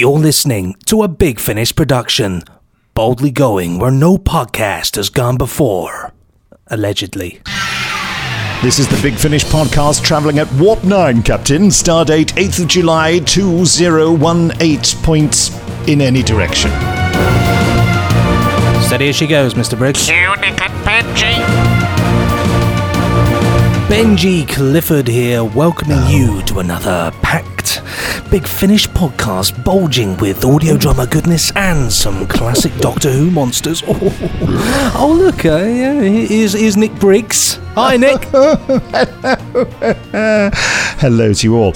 You're listening to a Big Finish production, boldly going where no podcast has gone before. Allegedly. This is the Big Finish podcast travelling at Warp 9, Captain. Stardate 8th of July 2018. Points in any direction. Steady as she goes, Mr. Briggs. Unique and Benji. Benji Clifford here, welcoming you to another packed Big Finish podcast, bulging with audio drama goodness and some classic Doctor Who monsters. Oh, oh look, uh, yeah, here's, here's Nick Briggs. Hi, Nick. Hello to you all.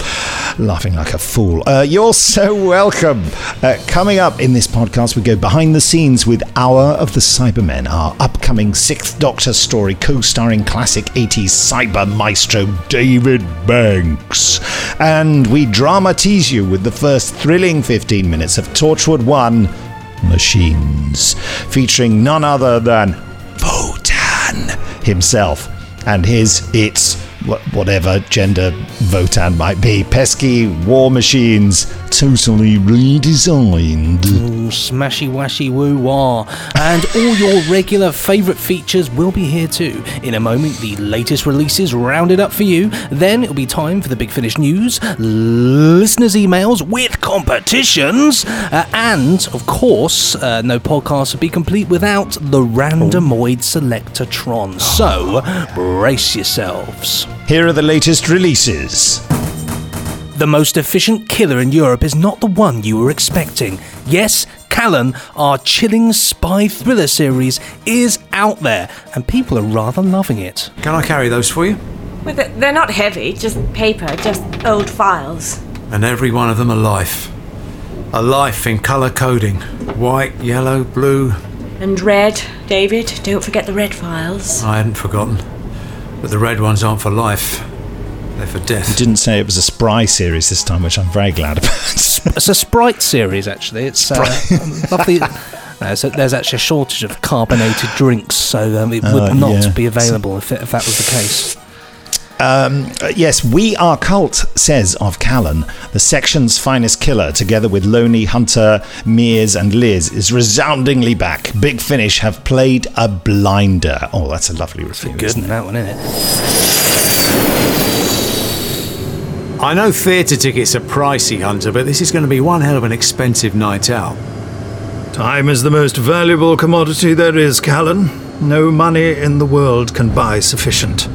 Laughing like a fool. Uh, you're so welcome. Uh, coming up in this podcast, we go behind the scenes with Hour of the Cybermen, our upcoming Sixth Doctor story co starring classic 80s cyber maestro David Banks. And we drama tease you with the first thrilling 15 minutes of Torchwood 1 Machines, featuring none other than WOTAN himself and his its whatever gender WOTAN might be. Pesky war machines, totally redesigned. Ooh, smashy washy woo wah. And all your regular favourite features will be here too. In a moment, the latest releases rounded up for you. Then it'll be time for the Big Finish news, listeners' emails with competitions, uh, and of course, uh, no podcast would be complete without the Randomoid Selectortron. So brace yourselves. Here are the latest releases. The most efficient killer in Europe is not the one you were expecting. Yes, Callan, our chilling spy thriller series, is out there, and people are rather loving it. Can I carry those for you? Well, they- they're not heavy, just paper, just old files. And every one of them a life. A life in colour coding white, yellow, blue. And red, David, don't forget the red files. I hadn't forgotten. But the red ones aren't for life, they're for death. You didn't say it was a spry series this time, which I'm very glad about. It's a Sprite series, actually. It's uh, lovely. No, so there's actually a shortage of carbonated drinks, so um, it would Oh, not yeah. be available if, it, if that was the case. Uh, yes, We Are Cult says of Callan, the section's finest killer, together with Lonely, Hunter, Meres, and Liz, is resoundingly back. Big Finish have played a blinder. Oh, that's a lovely review. Good isn't in that one, isn't it? I know theatre tickets are pricey, Hunter, but this is going to be one hell of an expensive night out. Time is the most valuable commodity there is, Callan. No money in the world can buy sufficient.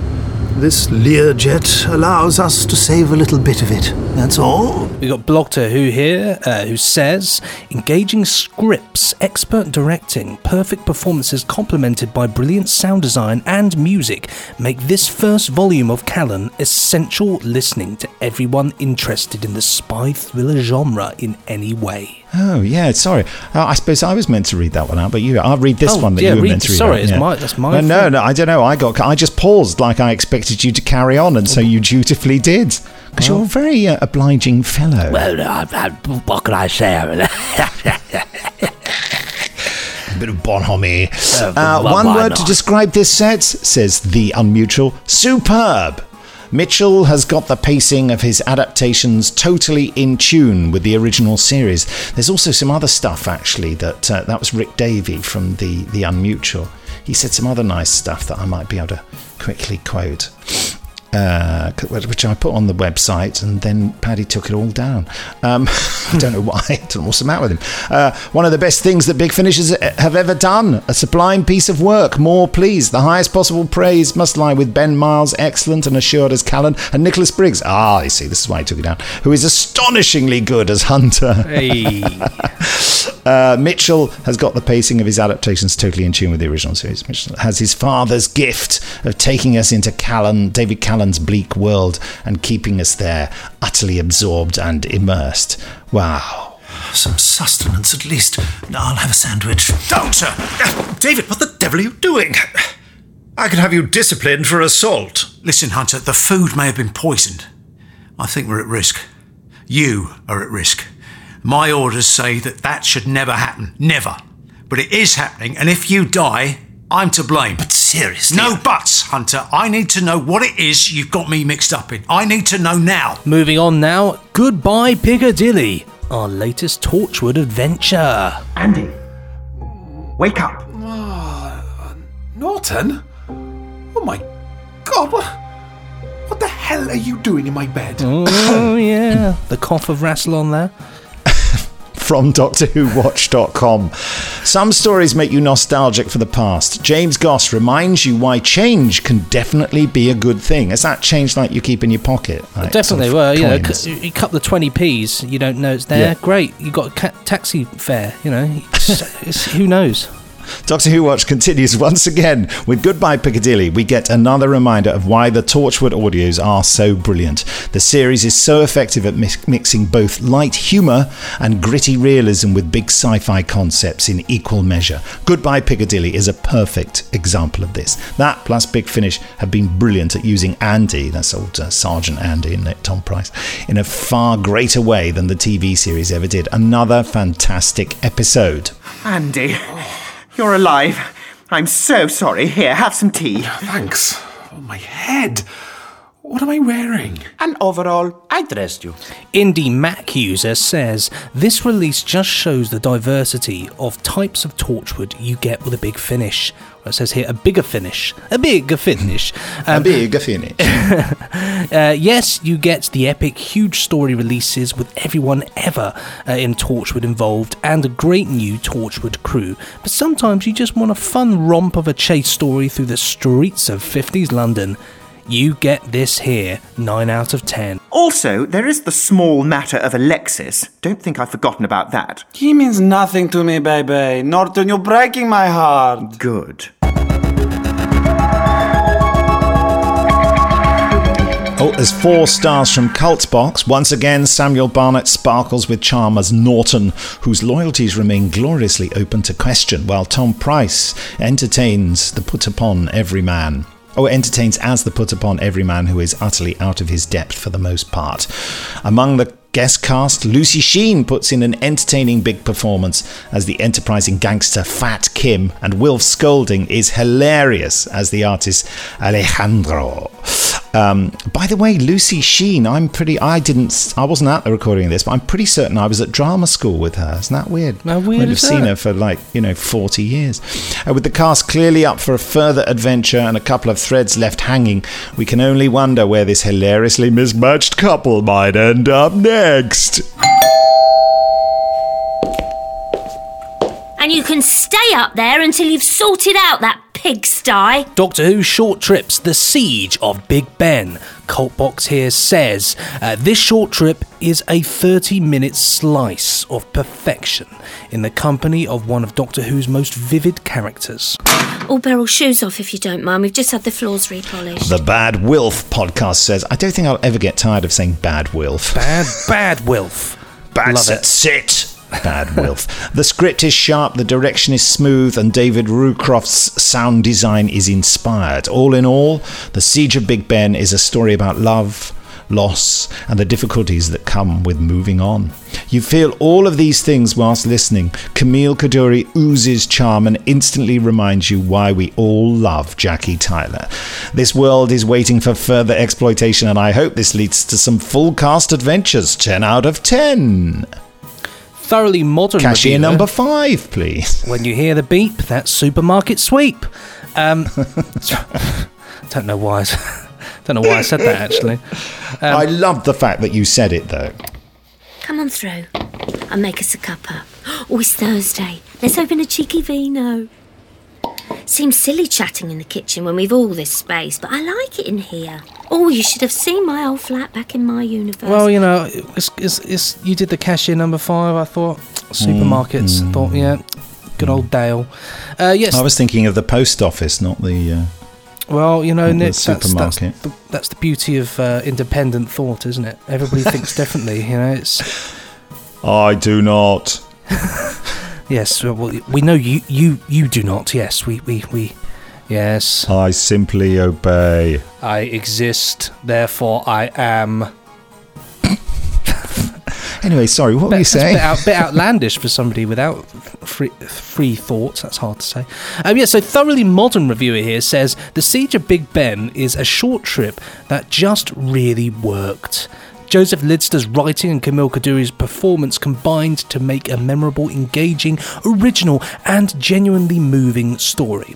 This Learjet allows us to save a little bit of it. That's all. We've got Blogtor Who here, uh, who says engaging scripts, expert directing, perfect performances complemented by brilliant sound design and music make this first volume of Callan essential listening to everyone interested in the spy thriller genre in any way. Oh, yeah, sorry. Uh, I suppose I was meant to read that one out, but you, I'll read this Oh, one that yeah, you were read- meant to read sorry, out, it's yeah. my- that's my No, no, no, I don't know. I got, I just paused like I expected you to carry on, and so you dutifully did. Because you're a very uh, obliging fellow. Well, uh, uh, what can I say? A bit of bonhomie. Uh, Uh, why- one word to describe this set, says the unmutual. Superb. Mitchell has got the pacing of his adaptations totally in tune with the original series. There's also some other stuff actually that uh, that was Rick Davey from the the Unmutual. He said some other nice stuff that I might be able to quickly quote. Uh, which I put on the website, and then Paddy took it all down. Um, I don't know why. I don't know what's the matter with him. Uh, one of the best things that Big Finishers have ever done. A sublime piece of work. More, please. The highest possible praise must lie with Ben Miles, excellent and assured as Callan, and Nicholas Briggs. Ah, I see. This is why he took it down. Who is astonishingly good as Hunter. Hey. Uh, Mitchell has got the pacing of his adaptations totally in tune with the original series. Mitchell has his father's gift of taking us into Callan, David Callan's bleak world and keeping us there, utterly absorbed and immersed. Wow. Some sustenance at least. I'll have a sandwich. Don't, sir! Uh, David, what the devil are you doing? I could have you disciplined for assault. Listen, Hunter, the food may have been poisoned. I think we're at risk. You are at risk. My orders say that that should never happen. Never. But it is happening, and if you die, I'm to blame. But seriously. No buts, Hunter. I need to know what it is you've got me mixed up in. I need to know now. Moving on now. Goodbye, Piccadilly. our latest Torchwood adventure. Andy, wake up. Ah, Norton? Oh my god, what, what the hell are you doing in my bed? Oh, yeah. The cough of Rassilon there. From DoctorWhoWatch.com. Some stories make you nostalgic for the past. James Goss reminds you why change can definitely be a good thing. Is that change like you keep in your pocket? Like Definitely. sort of Well, you know, coins? you couple of 20p's, you don't know it's there. Yeah. Great. You got a taxi fare, you know. It's, it's, who knows? Doctor Who Watch continues once again with Goodbye Piccadilly. We get another reminder of why the Torchwood audios are so brilliant. The series is so effective at mix- mixing both light humour and gritty realism with big sci fi concepts in equal measure. Goodbye Piccadilly is a perfect example of this. That plus Big Finish have been brilliant at using Andy, that's old uh, Sergeant Andy, isn't Tom Price, in a far greater way than the TV series ever did. Another fantastic episode. Andy, you're alive. I'm so sorry. Here, have some tea. Thanks. Oh, my head. What am I wearing? An overall. I dressed you. Indie Mac user says this release just shows the diversity of types of Torchwood you get with a big finish. It says here a bigger finish, a bigger finish. Um, a bigger finish. uh, yes, you get the epic, huge story releases with everyone ever uh, in Torchwood involved and a great new Torchwood crew. But sometimes you just want a fun romp of a chase story through the streets of 50s London. You get this here, 9 out of 10. Also, there is the small matter of Alexis. Don't think I've forgotten about that. He means nothing to me, baby. Norton, you're breaking my heart. Good. Oh, there's four stars from Cultbox. Once again, Samuel Barnett sparkles with charm as Norton, whose loyalties remain gloriously open to question, while Tom Price entertains the put upon every man. Oh, entertains as the put upon every man who is utterly out of his depth for the most part. Among the guest cast, Lucy Sheen puts in an entertaining big performance as the enterprising gangster Fat Kim, and Wilf Scolding is hilarious as the artist Alejandro. Um, by the way, Lucy Sheen, I'm pretty. I didn't. I wasn't at the recording of this, but I'm pretty certain I was at drama school with her. Isn't that weird? How weird is seen her for like you know 40 years. Uh, with the cast clearly up for a further adventure and a couple of threads left hanging, we can only wonder where this hilariously mismatched couple might end up next. And you can stay up there until you've sorted out that pigsty. Doctor Who short trips, The Siege of Big Ben. Cultbox here says uh, this short trip is a 30 minute slice of perfection in the company of one of Doctor Who's most vivid characters. All Beryl shoes off if you don't mind. We've just had the floors repolished. The Bad Wilf podcast says, I don't think I'll ever get tired of saying Bad Wilf. Bad, bad Wilf. Bad Love sit, it. sit. Bad Wilf. the script is sharp, the direction is smooth, and David Rucroft's sound design is inspired. All in all, The Siege of Big Ben is a story about love, loss, and the difficulties that come with moving on. You feel all of these things whilst listening. Camille Coduri oozes charm and instantly reminds you why we all love Jackie Tyler. This world is waiting for further exploitation, and I hope this leads to some full cast adventures. 10 out of 10. Thoroughly modern Cashier reviewer. number five, please. When you hear the beep, that's supermarket sweep. Um, don't know why. I, don't know why I said that actually. I love the fact that you said it, though. Come on through. I'll make us a cuppa. Oh, it's Thursday. Let's open a cheeky vino. Seems silly chatting in the kitchen when we've all this space, but I like it in here. Oh, you should have seen my old flat back in my universe. Well, you know, it's, it's, it's, you did the cashier number five. I thought supermarkets. I thought, yeah, good old Dale. Uh, yes. I was thinking of the post office, not the. Uh, well, you know, not the Nick, that's, that's, supermarket. the, that's the beauty of uh, independent thought, isn't it? Everybody thinks differently. You know, it's I do not. yes. Well, we know you you you do not. Yes, we we we. Yes, I simply obey. I exist. Therefore, I am. Anyway, sorry, what were you saying? bit, out, bit outlandish for somebody without free, free thoughts. That's hard to say. Um, yeah, so thoroughly modern reviewer here says the Siege of Big Ben is a short trip that just really worked. Joseph Lidster's writing and Camille Coduri's performance combined to make a memorable, engaging, original, and genuinely moving story.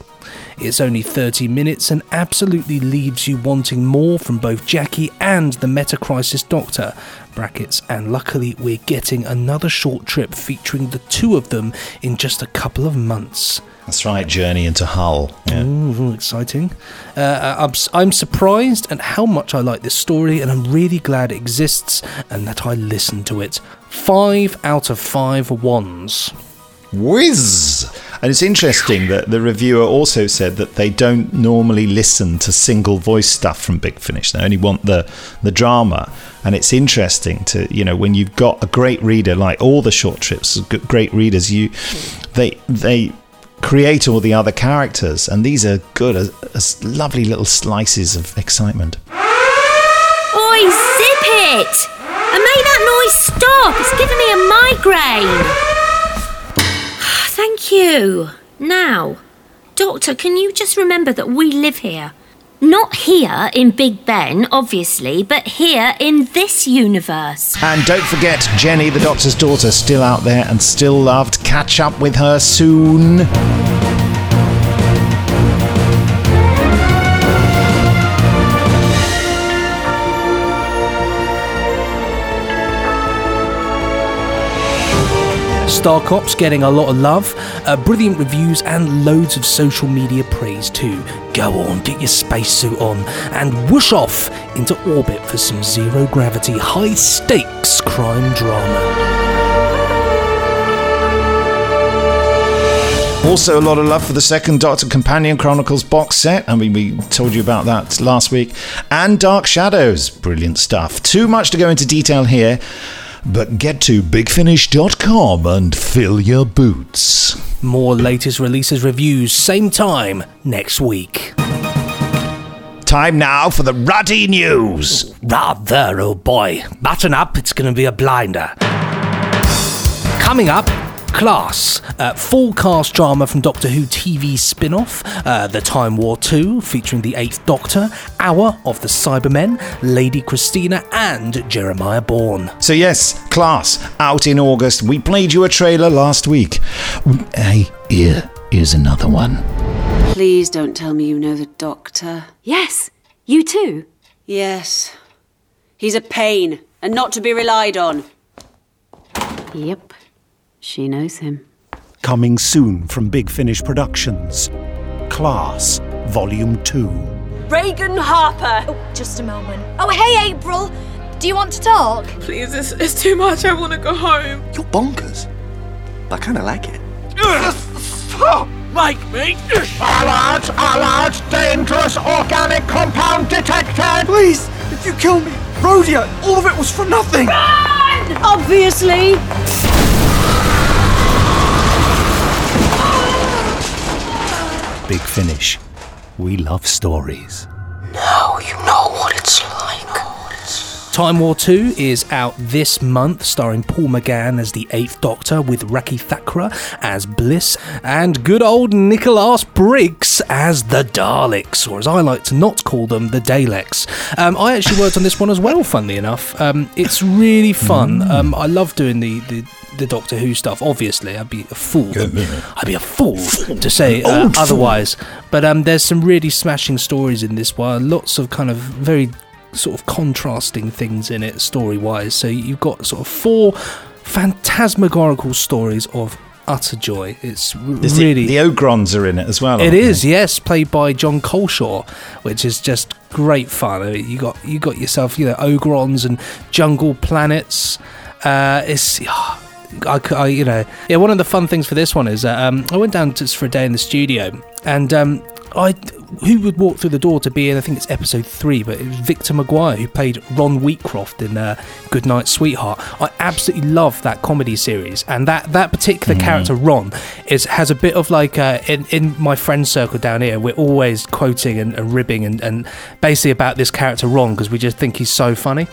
It's only 30 minutes and absolutely leaves you wanting more from both Jackie and the Meta Crisis Doctor. Brackets, and luckily we're getting another short trip featuring the two of them in just a couple of months. That's right, Journey into Hull. Yeah. Ooh, exciting. Uh, I'm, s- I'm surprised at how much I like this story, and I'm really glad it exists and that I listened to it. Five out of five wands. Whiz! And it's interesting that the reviewer also said that they don't normally listen to single voice stuff from Big Finish. They only want the the drama. And it's interesting to you know when you've got a great reader like all the short trips, great readers, you they they create all the other characters, and these are good as, as lovely little slices of excitement. Oi, zip it! And make that noise stop! It's giving me a migraine! Thank you. Now, Doctor, can you just remember that we live here? Not here in Big Ben, obviously, but here in this universe. And don't forget Jenny, the Doctor's daughter, still out there and still loved. Catch up with her soon. Star Cops getting a lot of love, uh, brilliant reviews, and loads of social media praise too. Go on, get your spacesuit on, and whoosh off into orbit for some zero gravity, high stakes crime drama. Also, a lot of love for the second Doctor Companion Chronicles box set. I mean, we told you about that last week. And Dark Shadows. Brilliant stuff. Too much to go into detail here, but get to bigfinish.com and fill your boots. More latest releases reviews, same time next week. Time now for the Ruddy News. Rather, oh boy. Button up, it's going to be a blinder. Coming up, Class, uh, full cast drama from Doctor Who TV spin off, uh, The Time War 2, featuring the Eighth Doctor, Hour of the Cybermen, Lady Christina, and Jeremiah Bourne. So, yes, Class, out in August. We played you a trailer last week. Hey, here is another one. Please don't tell me you know the doctor. Yes, you too. Yes. He's a pain and not to be relied on. Yep. She knows him. Coming soon from Big Finish Productions. Class, Volume 2. Reagan Harper! Oh, just a moment. Oh, hey, April! Do you want to talk? Please, it's, it's too much. I want to go home. You're bonkers. I kind of like it. Stop! Mike, mate! Alert! Alert! Dangerous organic compound detected! Please, if you kill me, Rhodia, all of it was for nothing! Obviously! Big Finish. We love stories. Now you know. Time War 2 is out this month, starring Paul McGann as the Eighth Doctor, with Rakhee Thakrar as Bliss, and good old Nicholas Briggs as the Daleks, or as I like to not call them, the Daleks. Um, I actually worked on this one as well, funnily enough. Um, it's really fun. Um, I love doing the, the the Doctor Who stuff. Obviously, I'd be a fool. I'd be a fool to say uh, otherwise. But um, there's some really smashing stories in this one. Lots of kind of very sort of contrasting things in it story wise. So you've got sort of four phantasmagorical stories of utter joy. It's r- Is it- really the Ogrons are in it as well. It is, they? yes, played by Jon Culshaw, which is just great fun. I mean, you got you got yourself, you know, Ogrons and Jungle Planets. Uh, it's. I, c- I- you know, yeah. One of the fun things for this one is that um, I went down just for a day in the studio, and um, I who would walk through the door to be in? I think it's episode three, but it was Victor McGuire who played Ron Wheatcroft in uh, Good Night, Sweetheart. I absolutely love that comedy series, and that that particular character Ron is has a bit of like uh, in in my friend circle down here. We're always quoting and, and ribbing and, and basically about this character Ron because we just think he's so funny,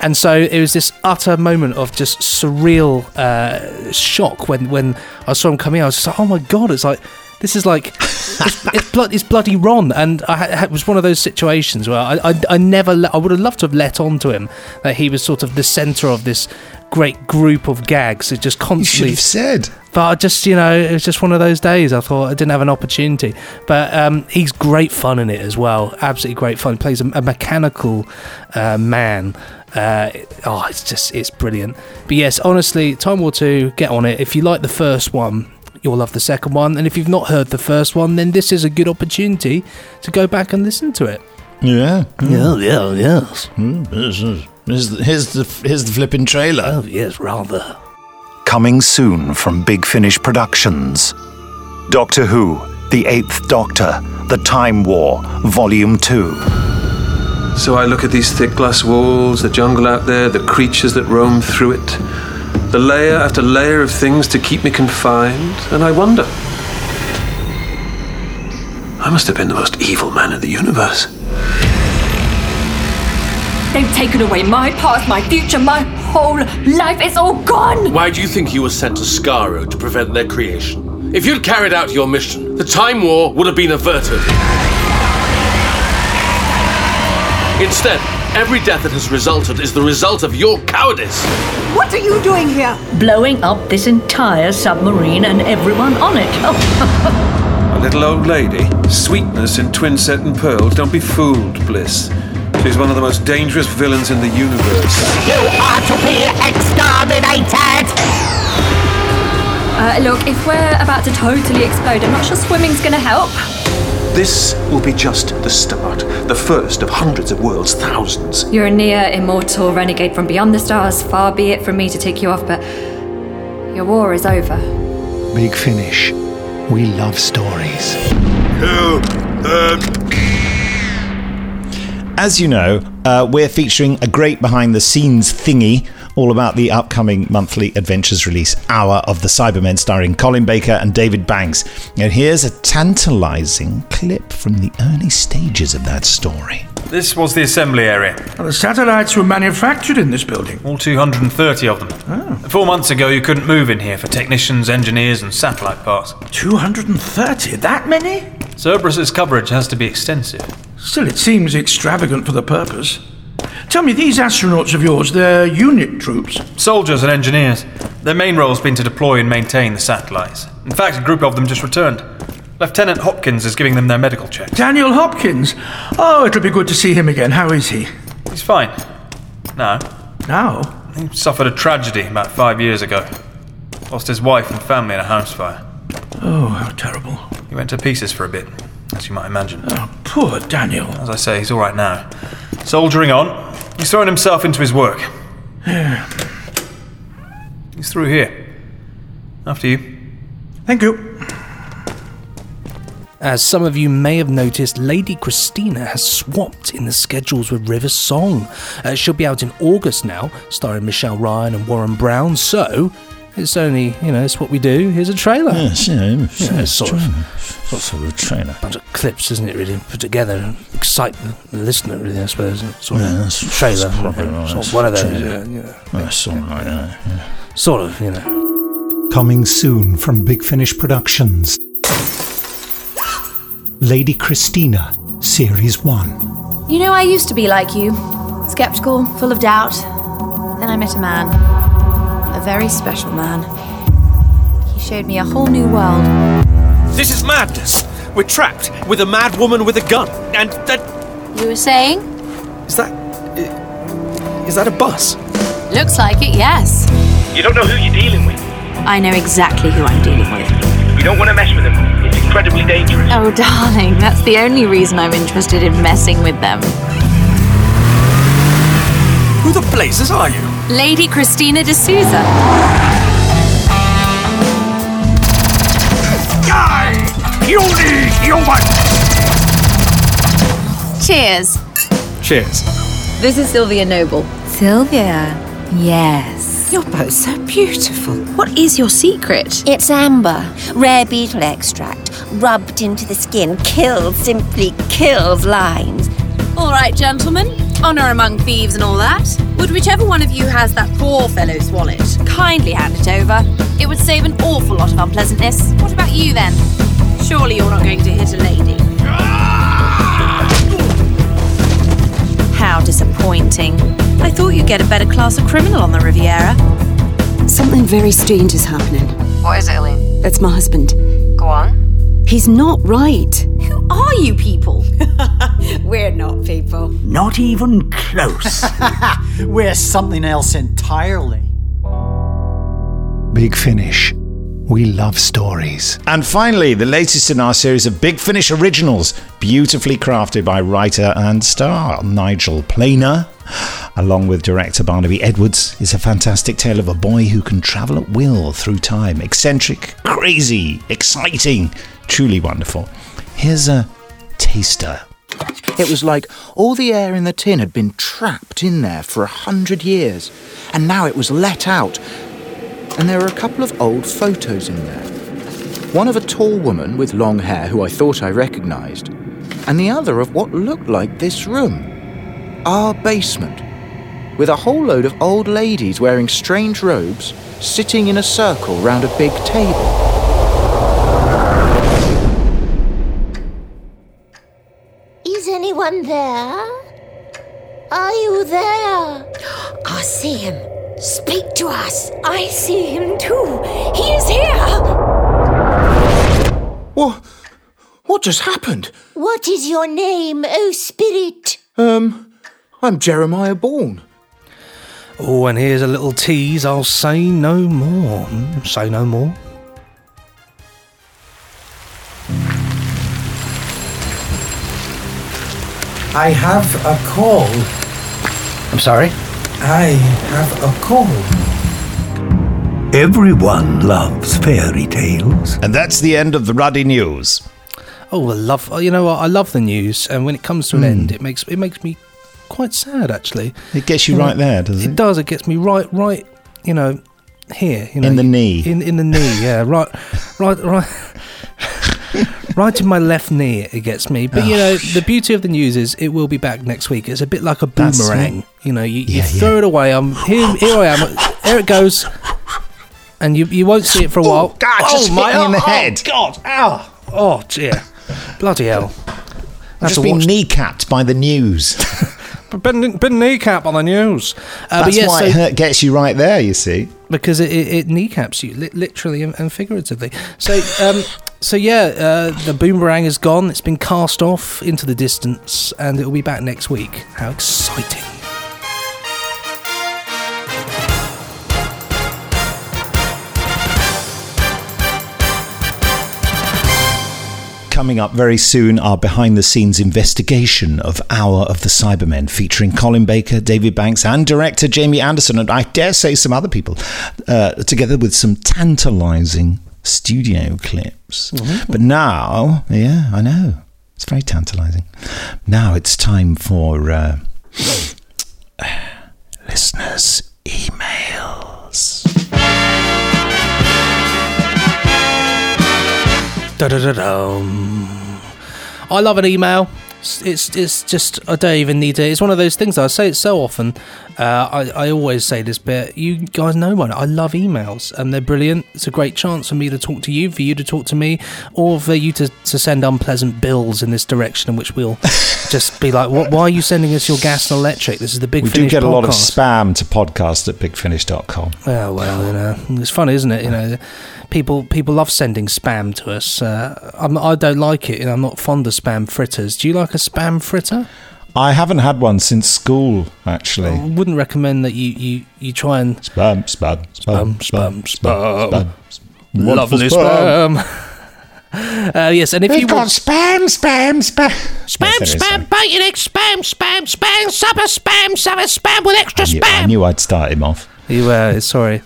and so it was this utter moment of just surreal uh, shock when when I saw him coming. I was just like, oh my god! It's like This is like it's, it's, blood, it's bloody Ron, and I, ha- it was one of those situations where I, I, I never, le- I would have loved to have let on to him that he was sort of the centre of this great group of gags. It just constantly have said. But I just, you know, it was just one of those days. I thought I didn't have an opportunity. But um, he's great fun in it as well. Absolutely great fun. He plays a, a mechanical uh, man. Uh, oh, it's just, it's brilliant. But yes, honestly, Time War 2, get on it. If you like the first one, you'll love the second one. And if you've not heard the first one, then this is a good opportunity to go back and listen to it. Yeah. Yeah, yeah, yes. Hmm, Here's, here's the, here's the here's the flipping trailer. Oh yes, rather. Coming soon from Big Finish Productions. Doctor Who, The Eighth Doctor, The Time War, Volume 2. So I look at these thick glass walls, the jungle out there, the creatures that roam through it, the layer after layer of things to keep me confined, and I wonder. I must have been the most evil man in the universe. They've taken away my past, my future, my whole life. It's all gone. Why do you think you were sent to Skaro to prevent their creation? If you'd carried out your mission, the Time War would have been averted. Instead, every death that has resulted is the result of your cowardice. What are you doing here? Blowing up this entire submarine and everyone on it. A little old lady, sweetness in twin set and pearls. Don't be fooled, Bliss. She's one of the most dangerous villains in the universe. You are to be exterminated! Uh, look, if we're about to totally explode, I'm not sure swimming's gonna help. This will be just the start, the first of hundreds of worlds, thousands. You're a near immortal renegade from beyond the stars. Far be it from me to take you off, but your war is over. Big Finish. We love stories. As you know, uh, we're featuring a great behind the scenes thingy all about the upcoming monthly Adventures release, Hour of the Cybermen, starring Colin Baker and David Banks. And here's a tantalizing clip from the early stages of that story. This was the assembly area. the satellites were manufactured in this building. All 230 of them. Ah. Four months ago, you couldn't move in here for technicians, engineers, and satellite parts. 230? That many? Cerberus's coverage has to be extensive. Still, it seems extravagant for the purpose. Tell me, these astronauts of yours, they're UNIT troops. Soldiers and engineers. Their main role's been to deploy and maintain the satellites. In fact, a group of them just returned. Lieutenant Hopkins is giving them their medical check. Daniel Hopkins. Oh, it'll be good to see him again. How is he? He's fine. Now. Now? He suffered a tragedy about five years ago. Lost his wife and family in a house fire. Oh, how terrible. He went to pieces for a bit, as you might imagine. Oh, poor Daniel. As I say, he's all right now. Soldiering on. He's throwing himself into his work. He's through here. After you. Thank you. As some of you may have noticed, Lady Christina has swapped in the schedules with River Song. Uh, she'll be out in August now, starring Michelle Ryan and Warren Brown, so it's only, you know, it's what we do. Here's a trailer. Yes, yeah, it's- Yeah, it's sort, trailer. of, sort of a trailer. bunch of clips, isn't it, really? Put together and excite the listener, really, I suppose. Sort of Yeah, that's- trailer. that's probably right. sort of one of those. Trailer. Yeah, yeah. That's sort of like that, yeah. Sort of, you know. Coming soon from Big Finish Productions. Lady Christina, Series 1. You know, I used to be like you skeptical, full of doubt. Then I met a man. A very special man. He showed me a whole new world. This is madness. We're trapped with a mad woman with a gun. And that. You were saying? Is that. Is that a bus? Looks like it, yes. You don't know who you're dealing with. I know exactly who I'm dealing with. You don't want to mess with them. It's incredibly dangerous. Oh, darling, that's the only reason I'm interested in messing with them. Who the blazes are you? Lady Christina de Souza. You human! Cheers. Cheers. This is Sylvia Noble. Sylvia? Yes. You're both so beautiful. What is your secret? It's amber, rare beetle extract, rubbed into the skin, kills, simply kills lines. All right, gentlemen. Honour among thieves and all that. Would whichever one of you has that poor fellow's wallet kindly hand it over? It would save an awful lot of unpleasantness. What about you then? Surely you're not going to hit a lady. How disappointing. I thought you'd get a better class of criminal on the Riviera. Something very strange is happening. What is it, Eileen? It's my husband. Go on. He's not right. Who are you people? We're not people. Not even close. We're something else entirely. Big Finish. We love stories. And finally, the latest in our series of Big Finish originals, beautifully crafted by writer and star Nigel Planer, along with director Barnaby Edwards, is a fantastic tale of a boy who can travel at will through time. Eccentric, crazy, exciting, truly wonderful. Here's a taster. It was like all the air in the tin had been trapped in there for a hundred years, and now it was let out. And there were a couple of old photos in there. One of a tall woman with long hair who I thought I recognised, and the other of what looked like this room. Our basement. With a whole load of old ladies wearing strange robes, sitting in a circle round a big table. Anyone there? Are you there? I see him. Speak to us. I see him too. He is here. What? What just happened? What is your name, O spirit? Um, I'm Jeremiah Bourne. Oh, and here's a little tease. I'll say no more. Mm, Say no more. I have a call. I'm sorry? I have a call. Everyone loves fairy tales. And that's the end of the Ruddy News. Oh, I love. oh, You know what? I love the news, and when it comes to an Hmm. end, it makes it makes me quite sad. Actually, It gets you know, right there, does it? It does. It gets me right, right. You know, here. You know, In the you- knee. In in the knee. Yeah. Right. Right. Right. Right in my left knee, it gets me. But you know, the beauty of the news is it will be back next week. It's a bit like a boomerang. You know, you, Yeah, you throw it away. I'm here. Here I am. There it goes. And you you won't see it for a while. God, just hit me in the oh, head. God! Ow! Oh dear! Bloody hell! I've just been kneecapped by the news. been, been kneecap on the news. Uh, That's but yeah, why so- it hurt, gets you right there, you see. because it, it, it kneecaps you li- literally and, and figuratively. So um, so yeah, uh, the boomerang is gone. It's been cast off into the distance, and it will be back next week. How exciting! Coming up very soon, our behind the scenes investigation of Hour of the Cybermen, featuring Colin Baker, David Banks, and director Jamie Anderson, and I dare say some other people, uh, together with some tantalizing studio clips. But now, yeah, I know, it's very tantalizing. Now it's time for uh, listeners' emails. Da-da-da-dum. I love an email. It's, it's just I don't even need to. It's one of those things. I say it so often. Uh, I I always say this bit. You guys know one. I love emails and they're brilliant. It's a great chance for me to talk to you, for you to talk to me, or for you to, to send unpleasant bills in this direction, in which we'll just be like, what, "Why are you sending us your gas and electric? This is the big." We do Finish get a lot of spam to podcast at bigfinish.com. Oh well, you know, it's funny, isn't it? You know, people people love sending spam to us. Uh, I'm, I don't like it, and I'm not fond of spam fritters. Do you like a spam fritter? I haven't had one since school, actually. I wouldn't recommend that you you, you try and spam spam spam spam spam. spam. Lovely Wonderful spam. Uh, yes, and if We've you got want spam, spam, spam. Spam, Yes, there is, spam, bacon, egg, spam, spam, spam, supper, spam, supper, spam with extra I knew, I knew I'd start him off. you uh, sorry.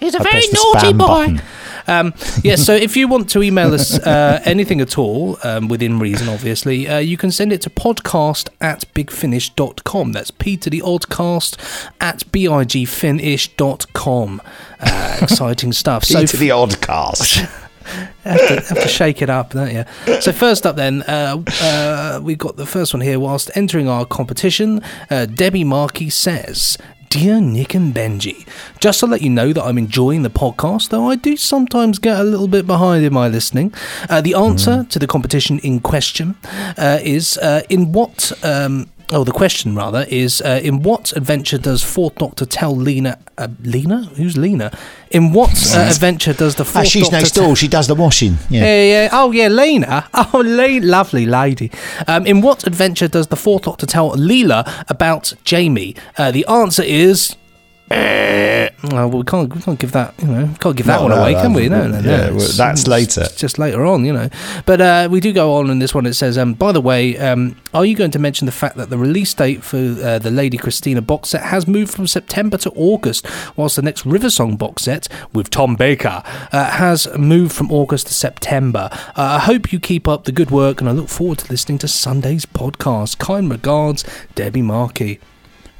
He's a I very naughty boy. button. Um, yeah, so if you want to email us uh, anything at all, um, within reason, obviously, uh, you can send it to podcast at bigfinish.com. That's P to the oddcast at bigfinish.com. Uh, exciting stuff. P to the oddcast. have, to, have to shake it up, don't you? So first up, then uh, uh, we've got the first one here. Whilst entering our competition, uh, Debbie Markey says, Dear Nick and Benji, just to let you know that I'm enjoying the podcast, though I do sometimes get a little bit behind in my listening. Uh, the answer to the competition in question uh, is uh, in what. Um, Oh, the question rather is: uh, In what adventure does Fourth Doctor tell Lena? Uh, Lena? Who's Lena? In what uh, adventure does the Ah, Fourth she's Doctor next door. She does the washing. Yeah. yeah, yeah. Oh, yeah, Lena. Oh, La- lovely lady. Um, in what adventure does the Fourth Doctor tell Leela about Jamie? Uh, the answer is. Uh, well, we can't, we can't give that, you know, can't give that No, one no, away, can we? No, no, no. yeah, that's it's later. just later on, you know. But uh, we do go on in this one. It says, um, by the way, um, are you going to mention the fact that the release date for uh, the Lady Christina box set has moved from September to August, whilst the next River Song box set with Tom Baker uh, has moved from August to September? Uh, I hope you keep up the good work, and I look forward to listening to Sunday's podcast. Kind regards, Debbie Markey.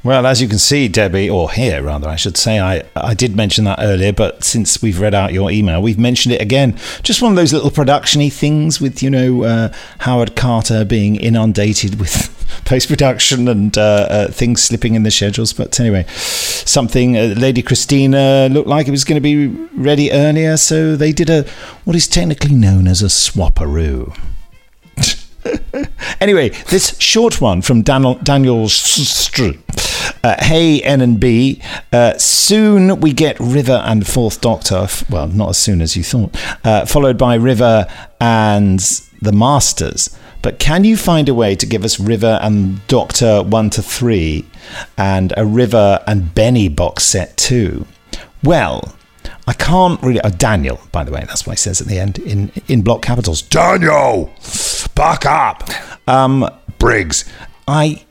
Well, as you can see, Debbie, or here rather, I should say, I, I did mention that earlier, but since we've read out your email, we've mentioned it again. Just one of those little production-y things with, you know, uh, Howard Carter being inundated with post production and uh, uh, things slipping in the schedules. But anyway, something uh, Lady Christina looked like it was going to be ready earlier, so they did a what is technically known as a swapperoo. anyway, this short one from Daniel, Daniel Str- uh, Hey N and B. Uh, soon we get River and Fourth Doctor. Well, not as soon as you thought. Uh, followed by River and the Masters. But can you find a way to give us River and Doctor one to three, and a River and Benny box set too? Well, I can't really. Oh, Daniel, by the way, that's what he says at the end in in block capitals. Daniel, back up. Um, Briggs, I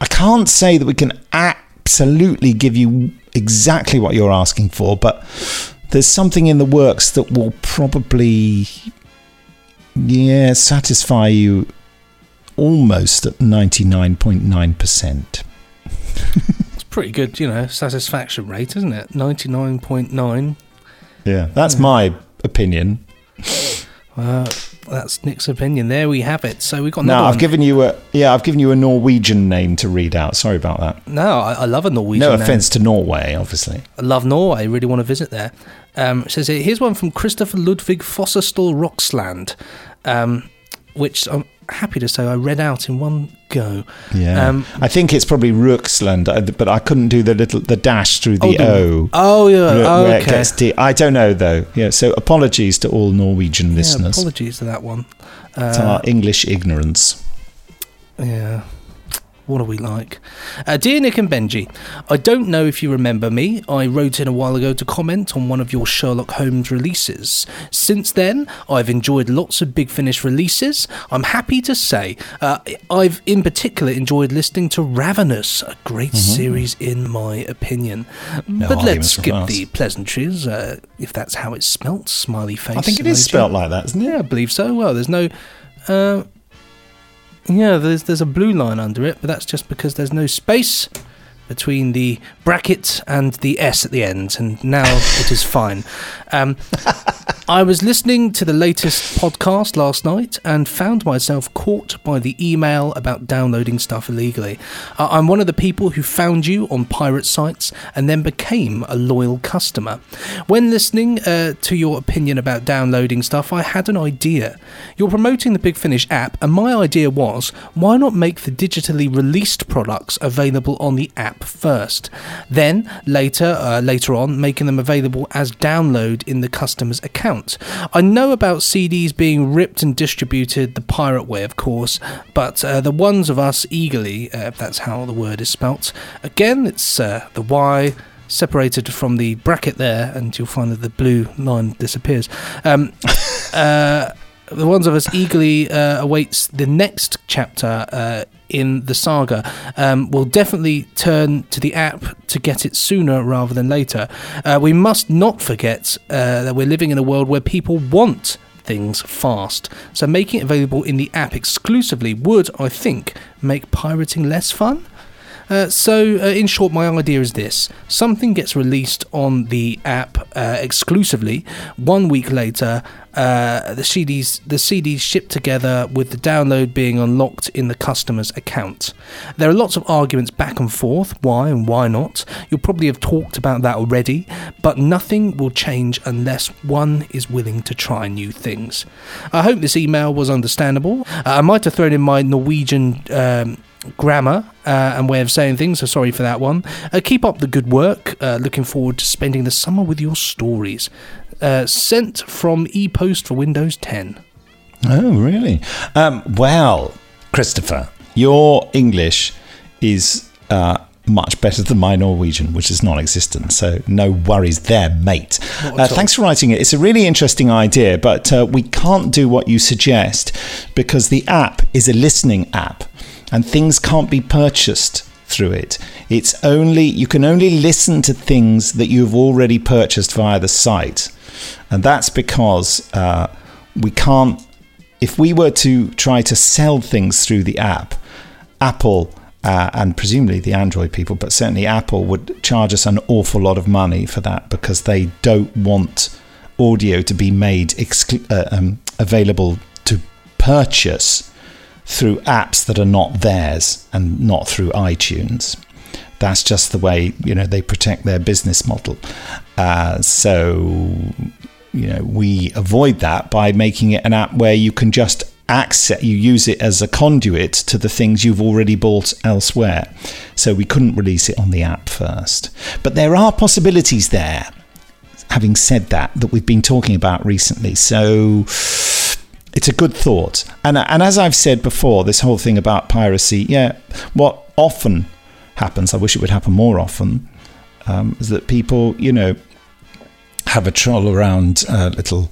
I can't say that we can absolutely give you exactly what you're asking for, but there's something in the works that will probably yeah satisfy you almost at 99.9%. It's pretty good, you know, satisfaction rate, isn't it? 99.9. Yeah, that's my opinion. Uh, that's Nick's opinion. There we have it. So we've got No, I've one. given you a yeah, I've given you a Norwegian name to read out. Sorry about that. No, I, I love a Norwegian no name. offense to Norway, obviously. I love Norway. Really want to visit there. Um, says here, here's one from Christopher Ludwig Fosserstall Roxland, um, which I'm happy to say I read out in one go. Yeah, Um, I think it's probably Ruxland, uh, but I couldn't do the little the dash through the Oh, O. oh, yeah, oh, where it okay. gets D. I don't know though. Yeah, so apologies to all Norwegian yeah, listeners. apologies to that one. It's Uh, our English ignorance. Yeah. What are we like? Uh, dear Nick and Benji, I don't know if you remember me. I wrote in a while ago to comment on one of your Sherlock Holmes releases. Since then, I've enjoyed lots of Big Finish releases. I'm happy to say uh, I've in particular enjoyed listening to Ravenous, a great Mhm. series in my opinion. No but let's skip the pleasantries, uh, if that's how it's spelt. Smiley face. I think it is emoji. spelt like that, isn't it? Yeah, I believe so. Well, there's no. Uh, yeah, there's there's a blue line under it, but that's just because there's no space between the bracket and the S at the end, and now it is fine. Um, I was listening to the latest podcast last night and found myself caught by the email about downloading stuff illegally. Uh, I'm one of the people who found you on pirate sites and then became a loyal customer. When listening uh, to your opinion about downloading stuff, I had an idea. You're promoting the Big Finish app, and my idea was why not make the digitally released products available on the app first? Then, later, uh, later on, making them available as download in the customer's account. I know about CDs being ripped and distributed the pirate way, of course, but uh, the ones of us eagerly, uh, if that's how the word is spelt, again, it's uh, the Y separated from the bracket there, and you'll find that the blue line disappears. Um, uh, the ones of us eagerly uh, awaits the next chapter uh, in the saga. Um, will definitely turn to the app to get it sooner rather than later. Uh, we must not forget uh, that we're living in a world where people want things fast. So making it available in the app exclusively would, I think, make pirating less fun. Uh, so, uh, in short, my idea is this something gets released on the app uh, exclusively. One week later, uh, the CDs the CDs shipped together with the download being unlocked in the customer's account. There are lots of arguments back and forth, why and why not. You'll probably have talked about that already, but nothing will change unless one is willing to try new things. I hope this email was understandable. Uh, I might have thrown in my Norwegian. Um, grammar uh, and way of saying things, so sorry for that one. Uh, keep up the good work. Uh, looking forward to spending the summer with your stories. Uh, sent from ePost for Windows 10. Oh, really? Um, well, Christopher, your English is uh, much better than my Norwegian, which is non existent. So, no worries there, mate. Uh, thanks for writing it. It's a really interesting idea, but uh, we can't do what you suggest because the app is a listening app and things can't be purchased through it. It's only you can only listen to things that you've already purchased via the site, and that's because uh, we can't. If we were to try to sell things through the app, Apple uh, and presumably the Android people, but certainly Apple would charge us an awful lot of money for that because they don't want audio to be made exclu- uh, um, available to purchase through apps that are not theirs and not through iTunes. That's just the way you know they protect their business model. Uh, so you know we avoid that by making it an app where you can just access you use it as a conduit to the things you've already bought elsewhere so we couldn't release it on the app first but there are possibilities there having said that that we've been talking about recently so it's a good thought and and as i've said before this whole thing about piracy yeah what often happens i wish it would happen more often um, is that people you know have a troll around uh, little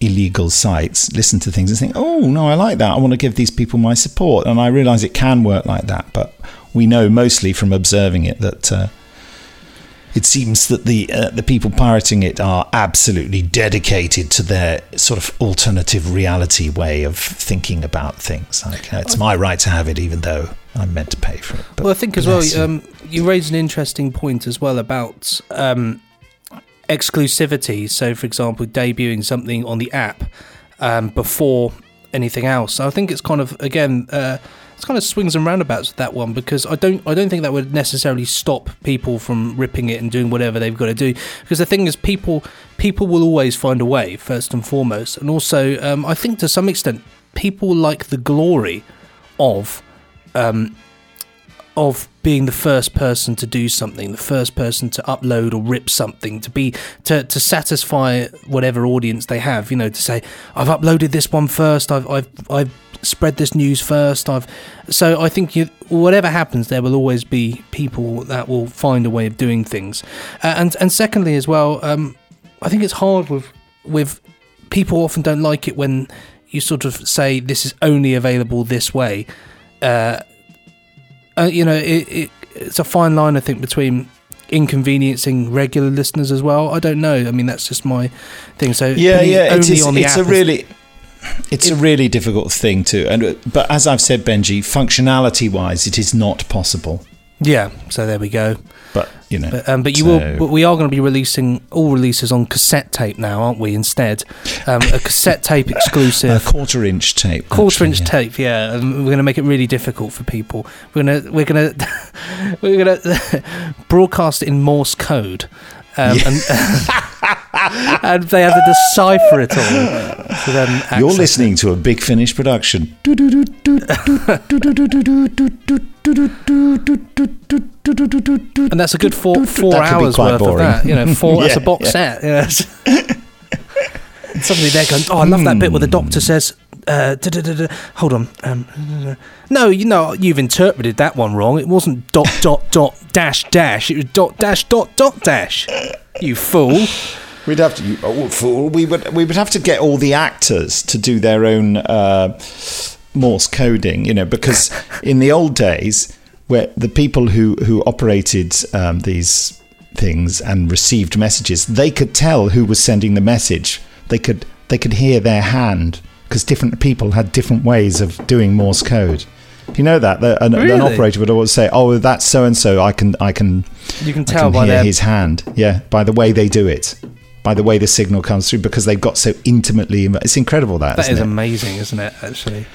illegal sites, listen to things and think, oh, no, I like that. I want to give these people my support. And I realize it can work like that. But we know mostly from observing it that uh, it seems that the, uh, the people pirating it are absolutely dedicated to their sort of alternative reality way of thinking about things. Like, uh, it's my right to have it, even though I'm meant to pay for it. But well, I think as well, you. um, you raised an interesting point as well about um, exclusivity. So, for example, debuting something on the app um, before anything else. So I think it's kind of again, uh, it's kind of swings and roundabouts with that one because I don't, I don't think that would necessarily stop people from ripping it and doing whatever they've got to do. Because the thing is, people, people will always find a way first and foremost, and also, um, I think to some extent, people like the glory of. Um, of being the first person to do something, the first person to upload or rip something, to be to, to satisfy whatever audience they have, you know, to say, I've uploaded this one first, I've I've I've spread this news first, I've so I think you, whatever happens, there will always be people that will find a way of doing things, uh, and and secondly as well, um, I think it's hard with with people often don't like it when you sort of say this is only available this way. Uh, uh, you know, it, it, it's a fine line, I think, between inconveniencing regular listeners as well. I don't know. I mean, that's just my thing. So yeah, yeah, it is, on the it's a really, it's a really difficult thing to, and but as I've said, Benji, functionality wise, it is not possible. yeah. So there we go. You know, But, um, but you so- will. But we are going to be releasing all releases on cassette tape now, aren't we? Instead, um, a cassette tape exclusive. a quarter inch tape, quarter actually, inch yeah. tape yeah and we're going to make it really difficult for people we're going to we're going to we're going to broadcast it in morse code um, and, and they have to decipher it all to then You're listening to a Big Finish production. and that's a good four four That hours worth boring. of that you know four that's a box yeah. set you know. And suddenly they're going oh I love that bit where the doctor says uh, hold on um, no you know you've interpreted that one wrong it wasn't dot dot dot dash dash it was dot dash dot dot dash you fool We'd have to, you oh, fool. We would, we would have to get all the actors to do their own uh, Morse coding, you know, because in the old days, where the people who who operated um, these things and received messages, they could tell who was sending the message. They could they could hear their hand because different people had different ways of doing Morse code. You know that The- an, an operator would always say, "Oh, that's so and so. I can I can You can tell by hear their- his hand. Yeah, by the way they do it. By the way the signal comes through because they've got so intimately. It's incredible that. That is it? amazing, isn't it? Actually.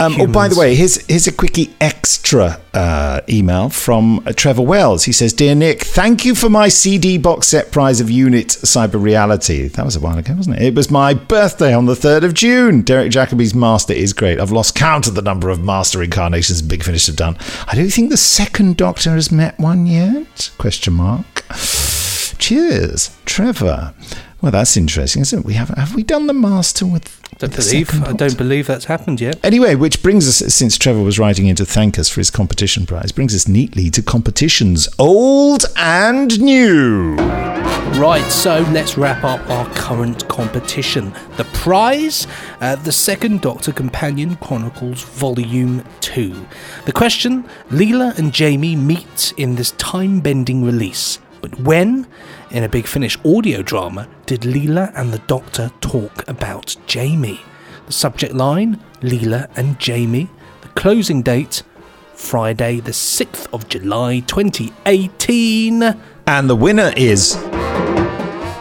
Um, oh, by the way, here's, here's a quickie extra uh, email from uh, Trevor Wells. He says, Dear Nick, thank you for my CD box set prize of UNIT Cyber Reality. That was a while ago, wasn't it? It was my birthday on the 3rd of June. Derek Jacobi's Master is great. I've lost count of the number of Master incarnations Big Finish have done. I don't think the second Doctor has met one yet? Question mark. Cheers, Trevor. Well, that's interesting, isn't it? We have have we done the Master with? Don't with believe. I don't believe that's happened yet. Anyway, which brings us, since Trevor was writing in to thank us for his competition prize, brings us neatly to competitions, old and new. Right, so let's wrap up our current competition. The prize, uh, the Second Doctor Companion Chronicles Volume 2. The question Leela and Jamie meet in this time bending release. But when, in a Big Finish audio drama, did Leela and the Doctor talk about Jamie? The subject line Leela and Jamie. The closing date Friday, the 6th of July 2018. And the winner is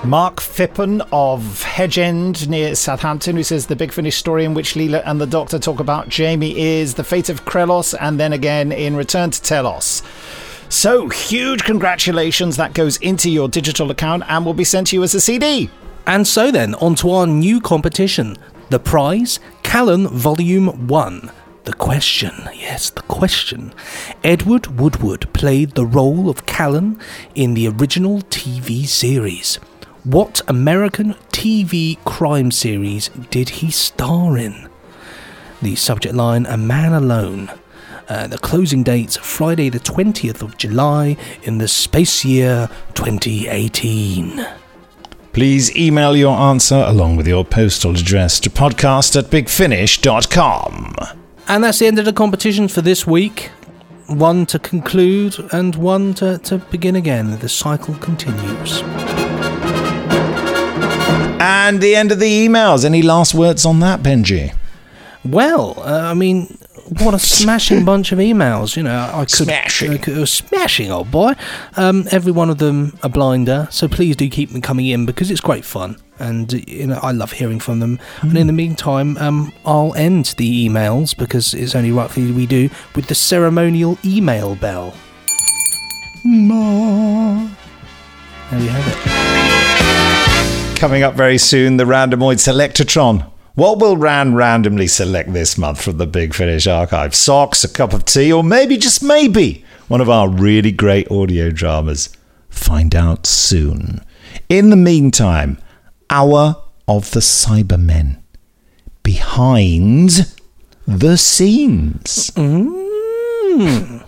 Mark Phippen of Hedge End near Southampton, who says the big finish story in which Leela and the Doctor talk about Jamie is the fate of Krelos and then again in Return to Telos. So, huge congratulations. That goes into your digital account and will be sent to you as a CD. And so then, on to our new competition. The prize, Callan Volume 1. The question, yes, the question. Edward Woodward played the role of Callan in the original TV series. What American TV crime series did he star in? The subject line, A Man Alone. Uh, the closing dates, Friday the 20th of July in the space year 2018. Please email your answer along with your postal address to podcast at bigfinish.com. And that's the end of the competition for this week. One to conclude and one to, to begin again. The cycle continues. And the end of the emails. Any last words on that, Benji? Well, uh, I mean, what a smashing bunch of emails. You know, I could. Smashing. I could- smashing, old boy. Um, every one of them a blinder, so please do keep them coming in because it's great fun. And, you know, I love hearing from them. And in the meantime, um, I'll end the emails because it's only rightfully we do with the ceremonial email bell. Ma. There you have it. Coming up very soon, the Randomoid Selectortron. What will Rand randomly select this month from the Big Finish archive? Socks, a cup of tea, or maybe, just maybe, one of our really great audio dramas? Find out soon. In the meantime, Hour of the Cybermen. Behind the scenes. Mm.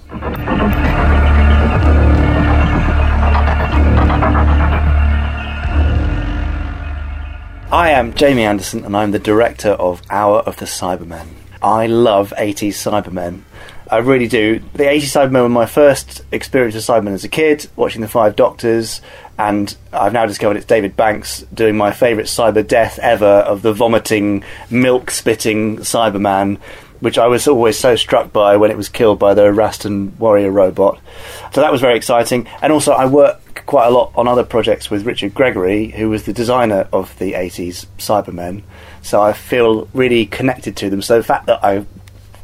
I am Jamie Anderson and I'm the director of Hour of the Cybermen. I love 80s Cybermen. I really do. The 80s Cybermen were my first experience of Cybermen as a kid, watching the Five Doctors, and I've now discovered it's David Banks doing my favourite cyber death ever of the vomiting, milk spitting Cyberman, which I was always so struck by when it was killed by the Raston warrior robot. So that was very exciting. And also, I work quite a lot on other projects with Richard Gregory, who was the designer of the 80s Cybermen. So I feel really connected to them. So the fact that I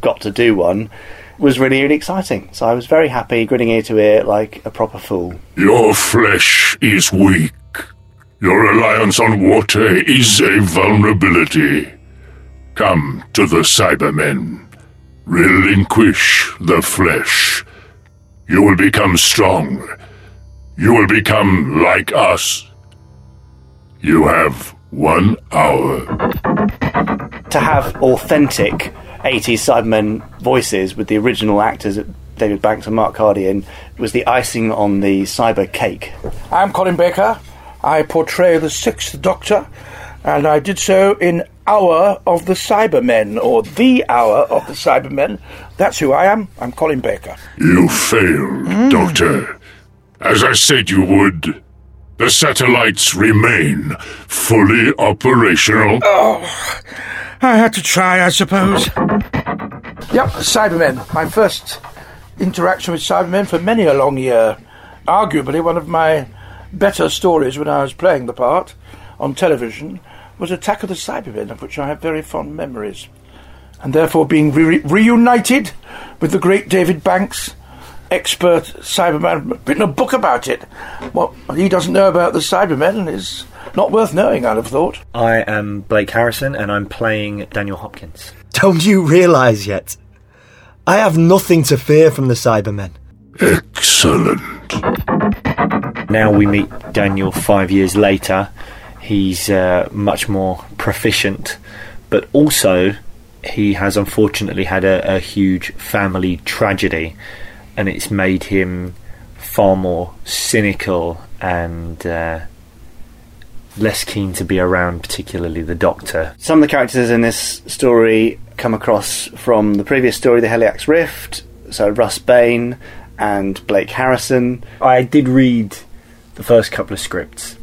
got to do one was really, really exciting. So I was very happy, grinning ear to ear like a proper fool. Your flesh is weak. Your reliance on water is a vulnerability. Come to the Cybermen. Relinquish the flesh. You will become strong. You will become like us. You have one hour. to have authentic 80s Cybermen voices with the original actors, David Banks and Mark Hardy, in was the icing on the cyber cake. I'm Colin Baker. I portray the Sixth Doctor, and I did so in Hour of the Cybermen, or The Hour of the Cybermen. That's who I am. I'm Colin Baker. You failed, hmm. Doctor. As I said you would. The satellites remain fully operational. Oh, I had to try, I suppose. Yep, Cybermen. My first interaction with Cybermen for many a long year. Arguably one of my better stories when I was playing the part on television was Attack of the Cybermen, of which I have very fond memories. And therefore, being re- reunited with the great David Banks, expert Cyberman, written a book about it. What he doesn't know about the Cybermen is not worth knowing, I'd have thought. I am Blake Harrison and I'm playing Daniel Hopkins. Don't you realise yet? I have nothing to fear from the Cybermen. Excellent. Now we meet Daniel five years later. He's uh, much more proficient, but also he has unfortunately had a, a huge family tragedy, and it's made him far more cynical and uh, less keen to be around, particularly the Doctor. Some of the characters in this story come across from the previous story, The Helliax Rift. So Russ Bain and Blake Harrison. I did read the first couple of scripts,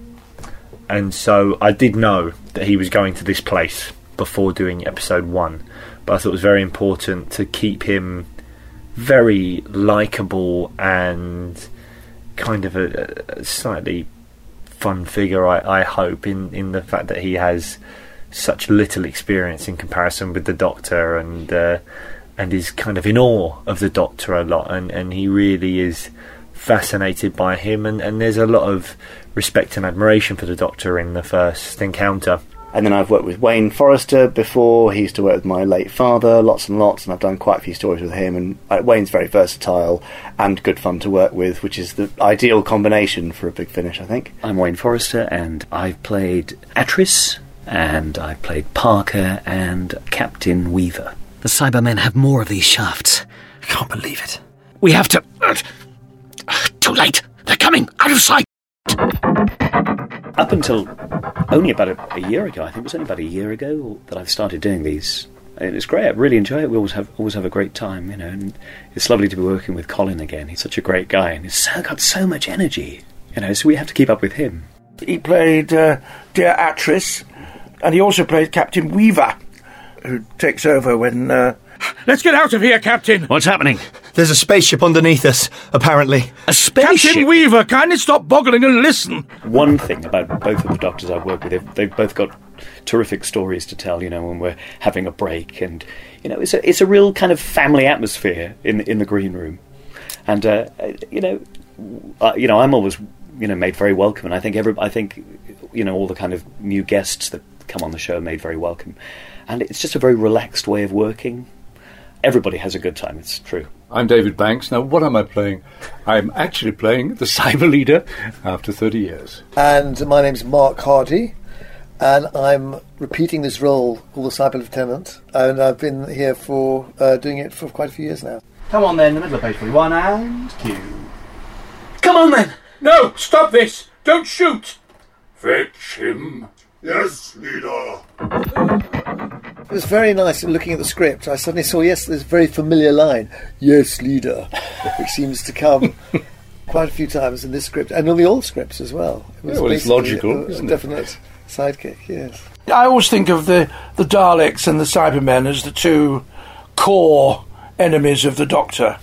and so I did know that he was going to this place before doing episode one. But I thought it was very important to keep him very likable and kind of a, a slightly fun figure. I, I hope in in the fact that he has such little experience in comparison with the Doctor and. Uh, and is kind of in awe of the Doctor a lot, and, and he really is fascinated by him, and, and there's a lot of respect and admiration for the Doctor in the first encounter. And then I've worked with Wayne Forester before. He used to work with my late father, lots and lots, and I've done quite a few stories with him. And uh, Wayne's very versatile and good fun to work with, which is the ideal combination for a big finish, I think. I'm Wayne Forester, and I've played Atris, and I played Parker, and Captain Weaver. The Cybermen have more of these shafts. I can't believe it. We have to. Uh, too late. They're coming out of sight. Up until only about a, a, year ago, I think it was only about a year ago that I've started doing these. And it's great. I really enjoy it. We always have always have a great time, you know. And it's lovely to be working with Colin again. He's such a great guy, and he's so, got so much energy, you know. So we have to keep up with him. He played uh, Dear Atris, and he also played Captain Weaver, who takes over when. Uh... Let's get out of here, Captain. What's happening? There's a spaceship underneath us, apparently. A spaceship? Captain Weaver, kindly stop boggling and listen. One thing about both of the doctors I've worked with, they've, they've both got terrific stories to tell, you know, when we're having a break. And, you know, it's a, it's a real kind of family atmosphere in, in the green room. And, uh, you know, uh, you know, I'm always, you know, made very welcome. And I think every, I think, you know, all the kind of new guests that come on the show are made very welcome. And it's just a very relaxed way of working. Everybody has a good time, it's true. I'm David Banks. Now, what am I playing? I'm actually playing the Cyber Leader after 30 years. And my name's Mark Hardy, and I'm repeating this role called the Cyber Lieutenant, and I've been here for uh, doing it for quite a few years now. Come on then, the middle of page 41 and cue. Come on then! No, stop this! Don't shoot! Fetch him. Yes, leader. It was very nice looking at the script. I suddenly saw, yes, this very familiar line, yes, leader, which seems to come quite a few times in this script and on the old scripts as well. It was yeah, well, it's logical, a, isn't a definite it? sidekick, yes. I always think of the, the Daleks and the Cybermen as the two core enemies of the Doctor.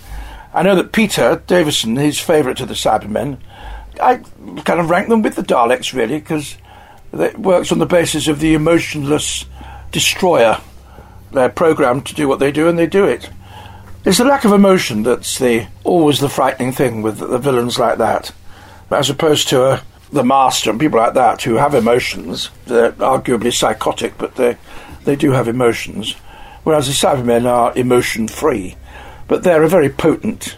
I know that Peter Davison, his favourite of the Cybermen, I kind of rank them with the Daleks, really, because it works on the basis of the emotionless destroyer. They're programmed to do what they do, and they do it. It's the lack of emotion that's the always the frightening thing with the villains like that, as opposed to uh, the master and people like that who have emotions. They're arguably psychotic, but they they do have emotions. Whereas the Cybermen are emotion free, but they're a very potent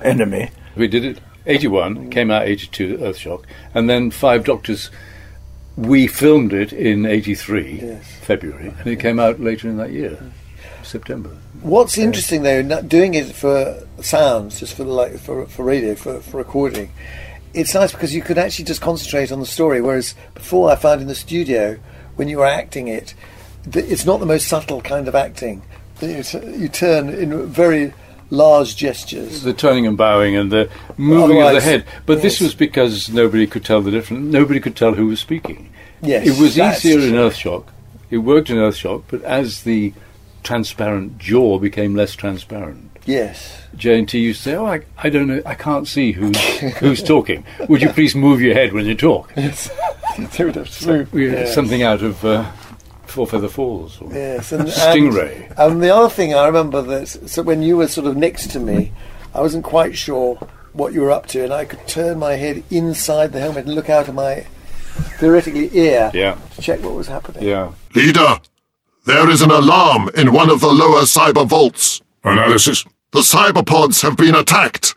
enemy. We did it. 81 came out 82 Earthshock, and then Five Doctors we filmed it in 83, yes. February, and it came out later in that year, September. What's interesting though, doing it for sounds, just for like for, for radio, for, for recording, it's nice because you could actually just concentrate on the story. Whereas before, I found in the studio when you were acting it, it's not the most subtle kind of acting. You turn in very large gestures. The turning and bowing and the moving Otherwise, of the head. But yes. this was because nobody could tell the difference. Nobody could tell who was speaking. Yes, it was easier in true. Earthshock. It worked in Earthshock, but as the transparent jaw became less transparent. Yes. JNT used to say, "Oh, I, I don't know, I can't see who's who's talking. Would you please move your head when you talk?" Yes. They would have to move. Yeah. Something out of uh, Four Feather Falls or Yes, and, Stingray. And, and the other thing I remember that so when you were sort of next to me, I wasn't quite sure what you were up to, and I could turn my head inside the helmet and look out of my theoretically ear Yeah. to check what was happening. Yeah. Leader, there is an alarm in one of the lower cyber vaults. Analysis. The cyberpods have been attacked.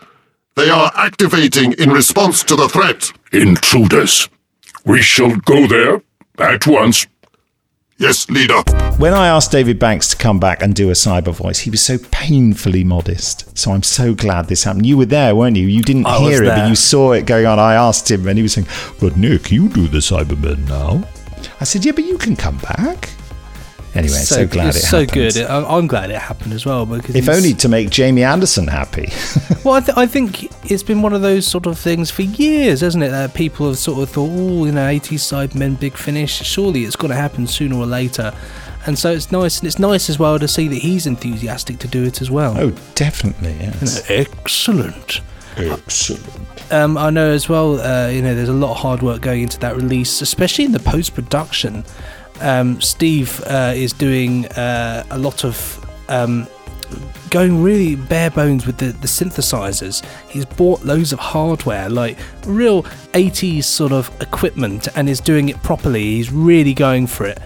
They are activating in response to the threat. Intruders. We shall go there at once. Yes, leader. When I asked David Banks to come back and do a cyber voice, he was so painfully modest. So I'm so glad this happened. You were there, weren't you? You didn't I hear it, but you saw it going on. I asked him, and he was saying, "But Nick, you do the Cybermen now." I said, "Yeah, but you can come back." Anyway, so, glad it's it so happened. good. I- I'm glad it happened as well because If only to make Jamie Anderson happy. Well, I, th- I think it's been one of those sort of things for years, hasn't it? That people have sort of thought, oh, you know, 80s Cybermen, big finish. Surely it's going to happen sooner or later. And so it's nice, and it's nice as well to see that he's enthusiastic to do it as well. Oh, definitely, yes. excellent. Excellent. Um, I know as well. Uh, you know, there's a lot of hard work going into that release, especially in the post production. Um, Steve uh, is doing uh, a lot of um, going really bare bones with the, the synthesizers. He's bought loads of hardware, like real 80s sort of equipment, and is doing it properly. He's really going for it.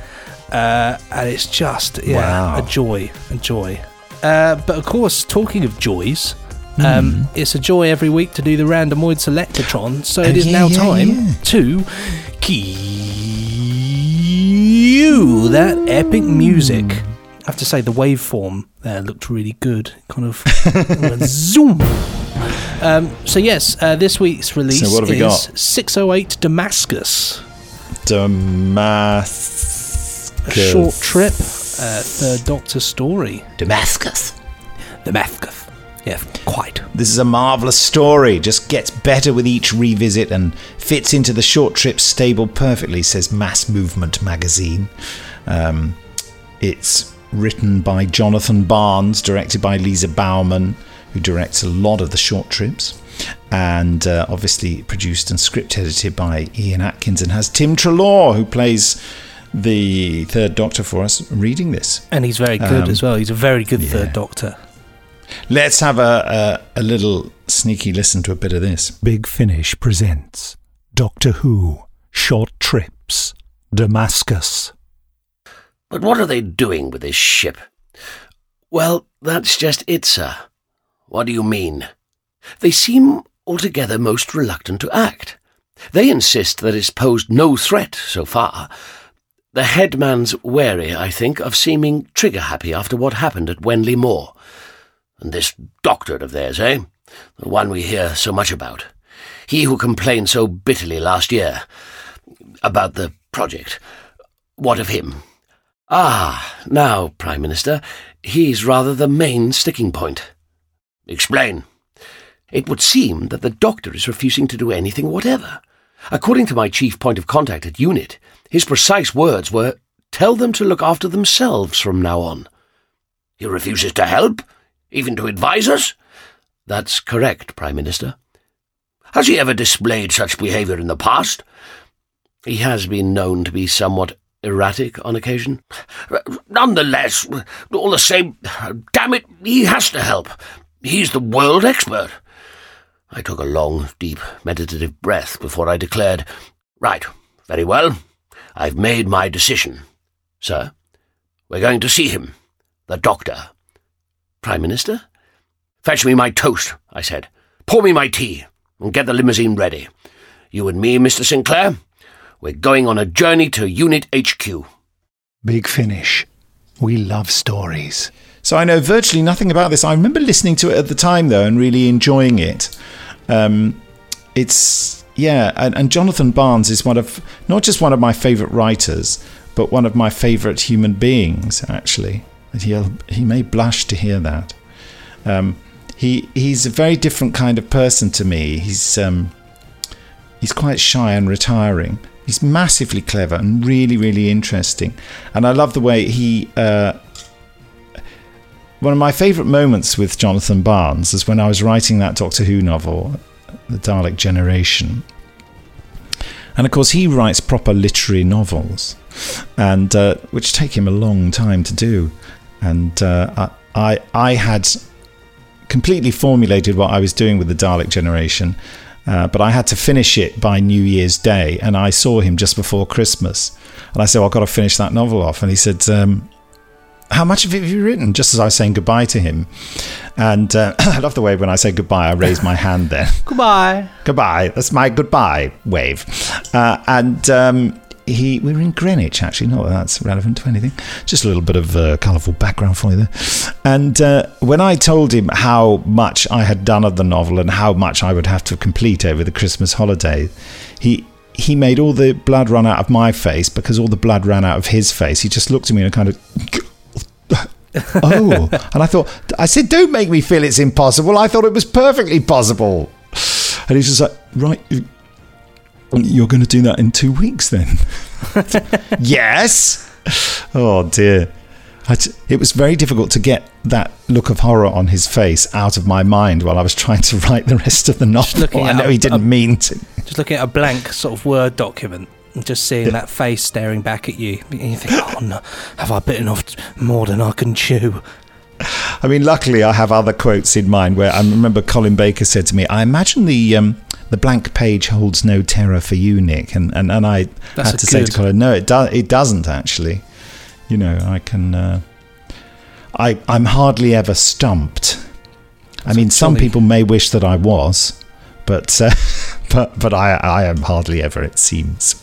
Uh, and it's just, yeah, Wow. a joy, a joy. Uh, but of course, talking of joys, um, it's a joy every week to do the randomoid selectortron. So it Oh, is yeah, now yeah, time to cue that epic music. I have to say the waveform there looked really good. Kind of zoom. Um, so yes, uh, this week's release So what have we is got? 608 Damascus. Damascus. A short trip, uh, third Doctor story. Damascus. Damascus. Yeah, quite. This is a marvelous story. Just gets better with each revisit and fits into the short trip stable perfectly, says Mass Movement magazine. Um, it's written by Jonathan Barnes, directed by Lisa Bowerman, who directs a lot of the short trips, and uh, obviously produced and script edited by Ian Atkins, and has Tim Treloar, who plays the third Doctor for us, reading this. And he's very good Um, as well. He's a very good third Doctor. Let's have a, a, a little sneaky listen to a bit of this. Big Finish presents Doctor Who Short Trips Damascus. But what are they doing with this ship? Well, that's just it, sir. What do you mean? They seem altogether most reluctant to act. They insist that it's posed no threat so far. The headman's wary, I think, of seeming trigger happy after what happened at Wenley Moor. And this doctor of theirs, eh? The one we hear so much about. He who complained so bitterly last year about the project. What of him? Ah, now, Prime Minister, he's rather the main sticking point. Explain. It would seem that the doctor is refusing to do anything whatever. According to my chief point of contact at UNIT, his precise words were, Tell them to look after themselves from now on. He refuses to help? Even to advise us? That's correct, Prime Minister. Has he ever displayed such behaviour in the past? He has been known to be somewhat erratic on occasion. Nonetheless, all the same, damn it, he has to help. He's the world expert. I took a long, deep, meditative breath before I declared, Right, very well. I've made my decision. Sir, we're going to see him, the doctor. Prime Minister? Fetch me my toast, I said. Pour me my tea, and get the limousine ready. You and me, Mr. Sinclair, we're going on a journey to UNIT HQ. Big Finish. We love stories. So I know virtually nothing about this. I remember listening to it at the time though and really enjoying it. Um, it's yeah, and, and Jonathan Barnes is one of not just one of my favourite writers, but one of my favourite human beings. Actually, he'll he may blush to hear that. Um, he he's a very different kind of person to me. He's um, he's quite shy and retiring. He's massively clever and really really interesting, and I love the way he. Uh, one of my favourite moments with Jonathan Barnes is when I was writing that Doctor Who novel, The Dalek Generation. And of course, he writes proper literary novels, and uh, which take him a long time to do. And uh, I, I had completely formulated what I was doing with the Dalek Generation, uh, but I had to finish it by New Year's Day, and I saw him just before Christmas, and I said, well, "I've got to finish that novel off," and he said. Um, how much of it have you written? Just as I was saying goodbye to him. And uh, I love the way when I say goodbye, I raise my hand there. Goodbye. goodbye. That's my goodbye wave. Uh, and um, he, we were in Greenwich, actually. Not that that's relevant to anything. Just a little bit of uh, colourful background for you there. And uh, when I told him how much I had done of the novel and how much I would have to complete over the Christmas holiday, he he made all the blood run out of my face because all the blood ran out of his face. He just looked at me and kind of oh, and I thought, I said, don't make me feel it's impossible. I thought it was perfectly possible. And he's just like, right, you're going to do that in two weeks then? yes. Oh dear. T- it was very difficult to get that look of horror on his face out of my mind while I was trying to write the rest of the novel. I know a, he didn't a, mean to. Just looking at a blank sort of Word document and just seeing that face staring back at you. And you think, oh no, have I bitten off more than I can chew? I mean, luckily, I have other quotes in mind where I remember Colin Baker said to me, I imagine the. Um, the blank page holds no terror for you, Nick, and and, and I That's had to a say to Colin, no, it does. It doesn't actually. You know, I can. Uh, I I'm hardly ever stumped. I mean, some jolly- people may wish that I was, but uh, but but I I am hardly ever. It seems,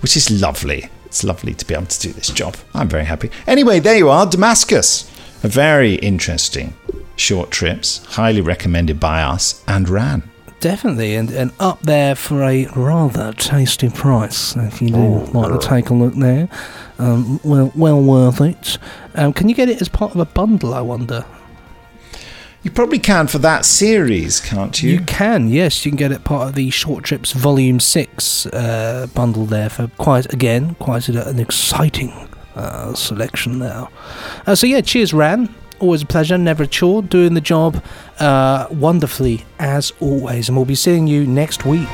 which is lovely. It's lovely to be able to do this job. I'm very happy. Anyway, there you are, Damascus. A very interesting short trips, highly recommended by us and Ran. Definitely, and, and up there for a rather tasty price. If you do Oh, like to take a look there, um, well, well worth it. Um, can you get it as part of a bundle? I wonder. You probably can for that series, can't you? You can, yes. You can get it part of the Short Trips Volume Six uh, bundle there for quite again quite an exciting uh, selection there. Uh, so yeah, cheers, Ran. Always a pleasure, never a chore. Doing the job uh, wonderfully as always, and we'll be seeing you next week.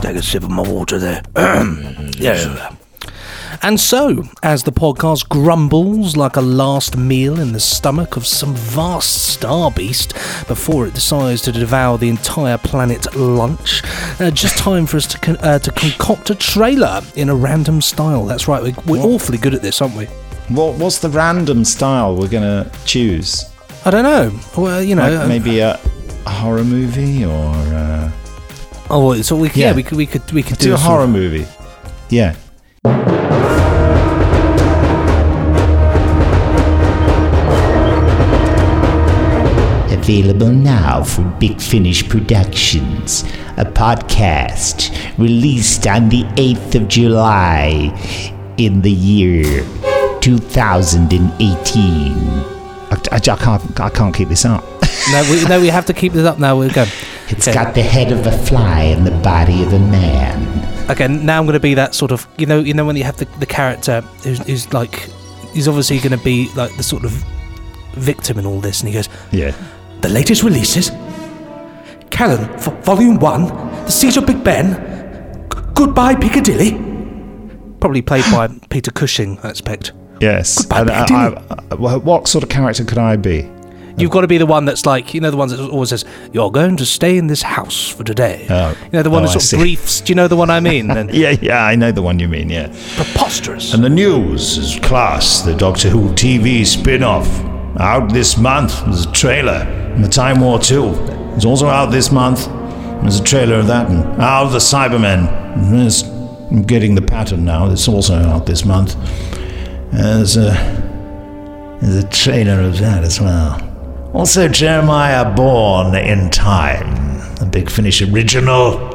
Take a sip of my water there. yeah. And so, as the podcast grumbles like a last meal in the stomach of some vast star beast before it decides to devour the entire planet lunch, uh, just time for us to con- uh, to concoct a trailer in a random style. That's right, we're, we're awfully good at this, aren't we? What what's the random style we're gonna choose? I don't know. Well, you know, Like uh, maybe a, horror movie or uh, Oh, so we yeah, Yeah. we could we could we could do, a horror of- movie. Yeah. Available now from Big Finish Productions, a podcast released on the 8th of July in the year 2018. I, I, I can't I can't keep this up. No, we, no, we have to keep this up now. We're going. It's got the head of a fly and the body of a man. Okay, now I'm going to be that sort of you know you know when you have the, the character who's, who's like he's obviously going to be like the sort of victim in all this, and he goes, Yeah. "The latest releases, Callan, v- Volume One, The Siege of Big Ben, G- Goodbye Piccadilly." Probably played by Peter Cushing, I expect. Yes. Goodbye, And, Piccadilly. I- I- wha- what sort of character could I be? You've got to be the one that's like, you know, the one that always says, "You're going to stay in this house for today." Oh. You know, the one Oh, that I sort of see. briefs. Do you know the one I mean? And Yeah, yeah, I know the one you mean. Yeah. preposterous. And the news is Class, the Doctor Who TV spin off. Out this month, there's a trailer. And the Time War 2 is also out this month. There's a trailer of that. And out the Cybermen. There's, I'm getting the pattern now. It's also out this month. There's a, there's a trailer of that as well. Also, Jeremiah Bourne in Time, a Big Finish original.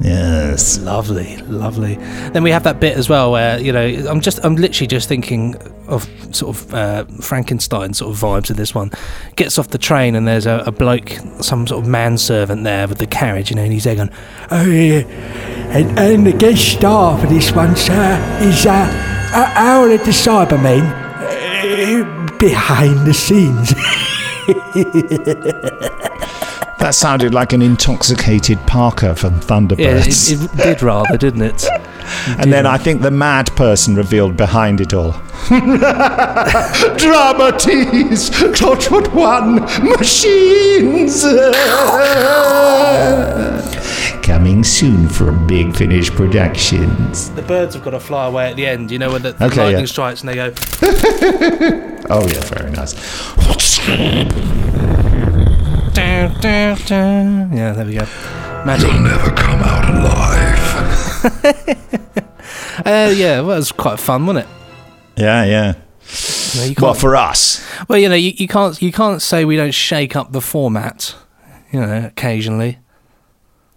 Yes. Lovely, lovely. Then we have that bit as well where you know I'm just I'm literally just thinking of sort of uh, Frankenstein sort of vibes of this one. Gets off the train and there's a, a bloke, some sort of manservant there with the carriage, you know, and he's there going, Oh, yeah. And, and the guest star for this one, sir, is uh, Owl of the Cybermen uh, behind the scenes. That sounded like an intoxicated Parker from yeah, Thunderbirds. it, it did rather, didn't it? and then I think the mad person revealed behind it all. Drama tease! Torchwood One! Machines! Coming soon from Big Finish Productions. The birds have got to fly away at the end, you know, when the, the Okay, lightning yeah. strikes and they go. oh, yeah, very nice. Yeah, there we go. Magic. You'll never come out alive. Uh, yeah, well, it was quite fun, wasn't it? Yeah, yeah. No, Well, for us. Well, you know, you, you can't you can't say we don't shake up the format. You know, occasionally.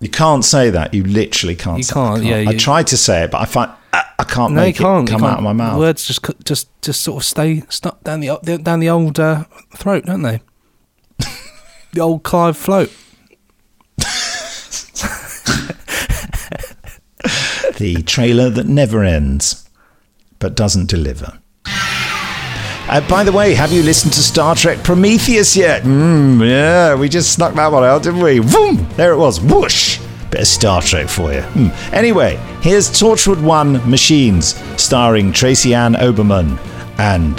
You can't say that. You literally can't. You say can't, I yeah, I you- tried to say it, but I find I, I can't no, you make can't. it you come can't. out of my mouth. Words just just just sort of stay stuck down the down the old uh, throat, don't they? the old Clive float. the trailer that never ends, but doesn't deliver. Uh, by the way, have you listened to Star Trek Prometheus yet? Mm, yeah, we just snuck that one out, didn't we? Boom! There it was. Whoosh! Bit of Star Trek for you. Hmm. Anyway, here's Torchwood 1 Machines, starring Tracy Ann Oberman and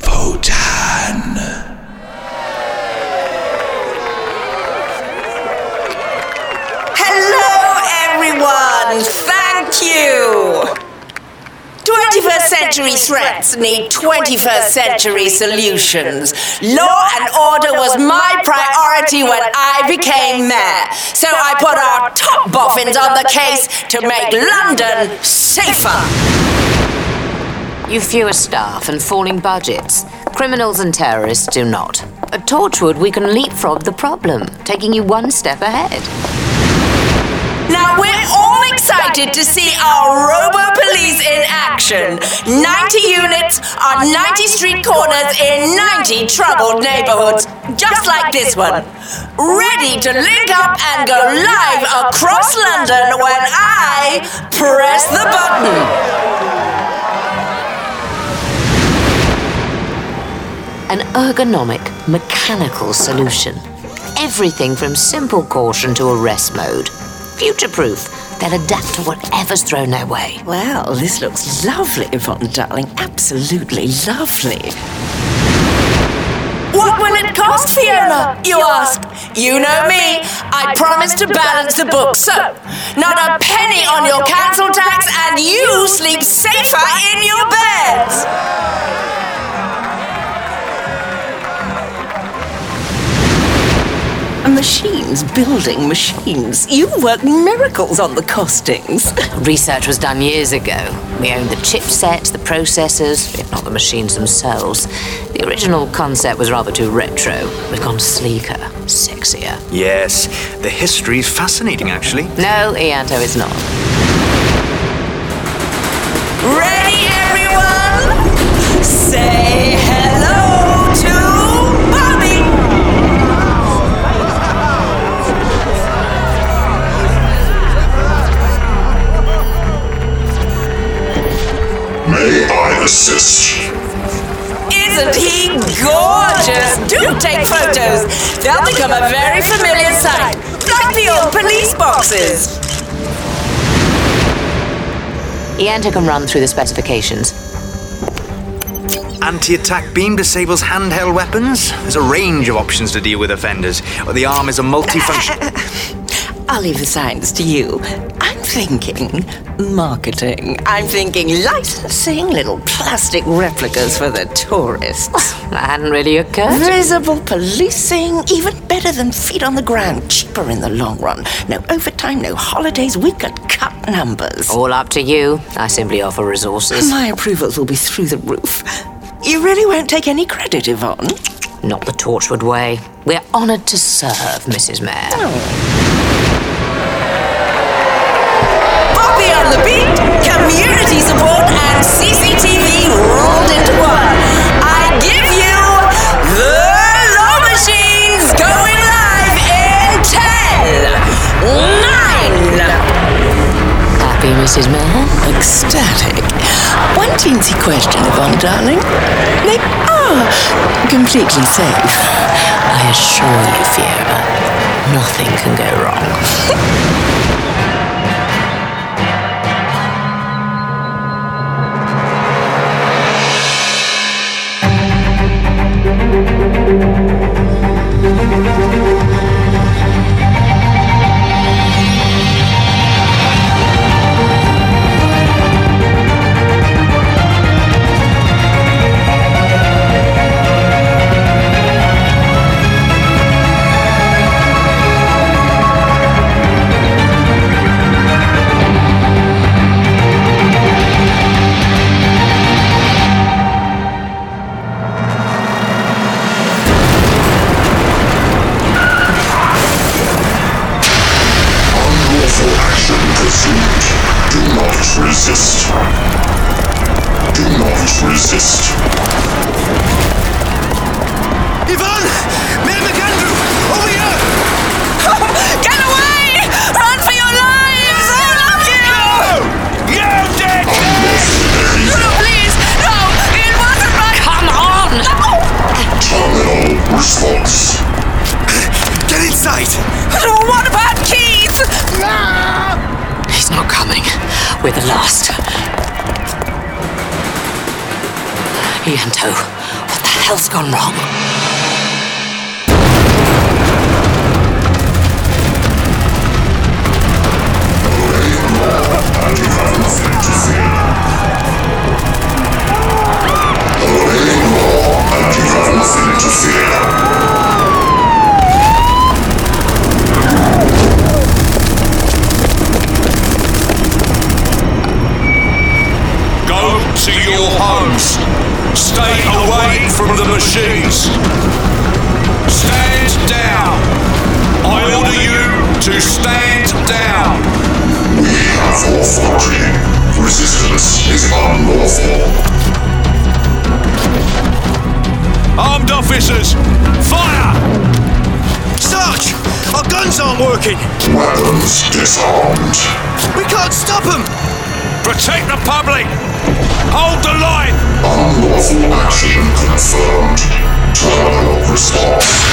WOTAN. Hello, everyone! Thank you! 21st century threats need 21st century solutions. Law and order was my priority when I became mayor, so I put our top boffins on the case to make London safer. You've fewer staff and falling budgets. Criminals and terrorists do not. At Torchwood, we can leapfrog the problem, taking you one step ahead. Now we're all excited to see our Robo Police in action. 90 units on 90 street corners in 90 troubled neighborhoods, just like this one. Ready to link up and go live across London when I press the button. An ergonomic, mechanical solution. Everything from simple caution to arrest mode. Future proof. They'll adapt to whatever's thrown their way. Well, this looks lovely, Yvonne, darling. Absolutely lovely. What will it cost, Fiona? You ask. You know me. I promise to balance the books. So, not a penny on your council tax, and you sleep safer in your beds. Machines building machines. You work miracles on the costings. Research was done years ago. We owned the chipsets, the processors, if not the machines themselves. The original concept was rather too retro. We've gone sleeker, sexier. Yes, the history is fascinating, actually. No, Ianto is not. Ready, May Isn't he gorgeous? Do take photos. They'll become a very familiar sight, like the old police boxes. Ianto can run through the specifications. Anti attack beam disables handheld weapons. There's a range of options to deal with offenders. The arm is a multifunction. I'll leave the science to you. Thinking marketing. I'm thinking licensing little plastic replicas for the tourists. that hadn't really occurred. Visible policing, even better than feet on the ground. Cheaper in the long run. No overtime, no holidays. We could cut numbers. All up to you. I simply offer resources. My approvals will be through the roof. You really won't take any credit, Yvonne? Not the Torchwood way. Oh. Oh. We're honoured to serve, Mrs. Mayor. Isn't on the beat, community support, and CCTV rolled into one. I give you the Law Machines going live in 10, 9, Happy, Mrs. Mann? Ecstatic. One teensy question, Yvonne, darling. They are completely safe. I assure you, Fiona, nothing can go wrong. resist. Do not resist. Yvonne! Mayor McAndrew! Over here! Get away! Run for your lives! All of you! You're dead! No, please! No! It wasn't my... Come on! Terminal response. Get inside! Oh, what about keys? He's not coming. We're the last. Ianto, what the hell's gone wrong you have nothing to fear. Go to your homes. Stay away from the machines. Stand down. I order you to stand down. We have authority. Resistance is unlawful. Armed officers, fire! Sarge, our guns aren't working. Weapons disarmed. We can't stop them. Protect the public. Hold the line. Unlawful action confirmed. Terminal response.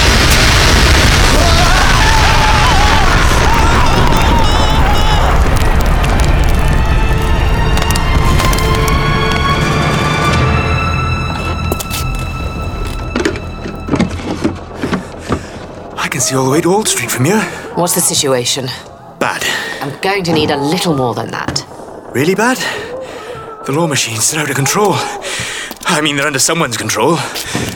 I can see all the way to Old Street from here. What's the situation? Bad. I'm going to need a little more than that. Really bad? The law machines, they're out of control. I mean, they're under someone's control,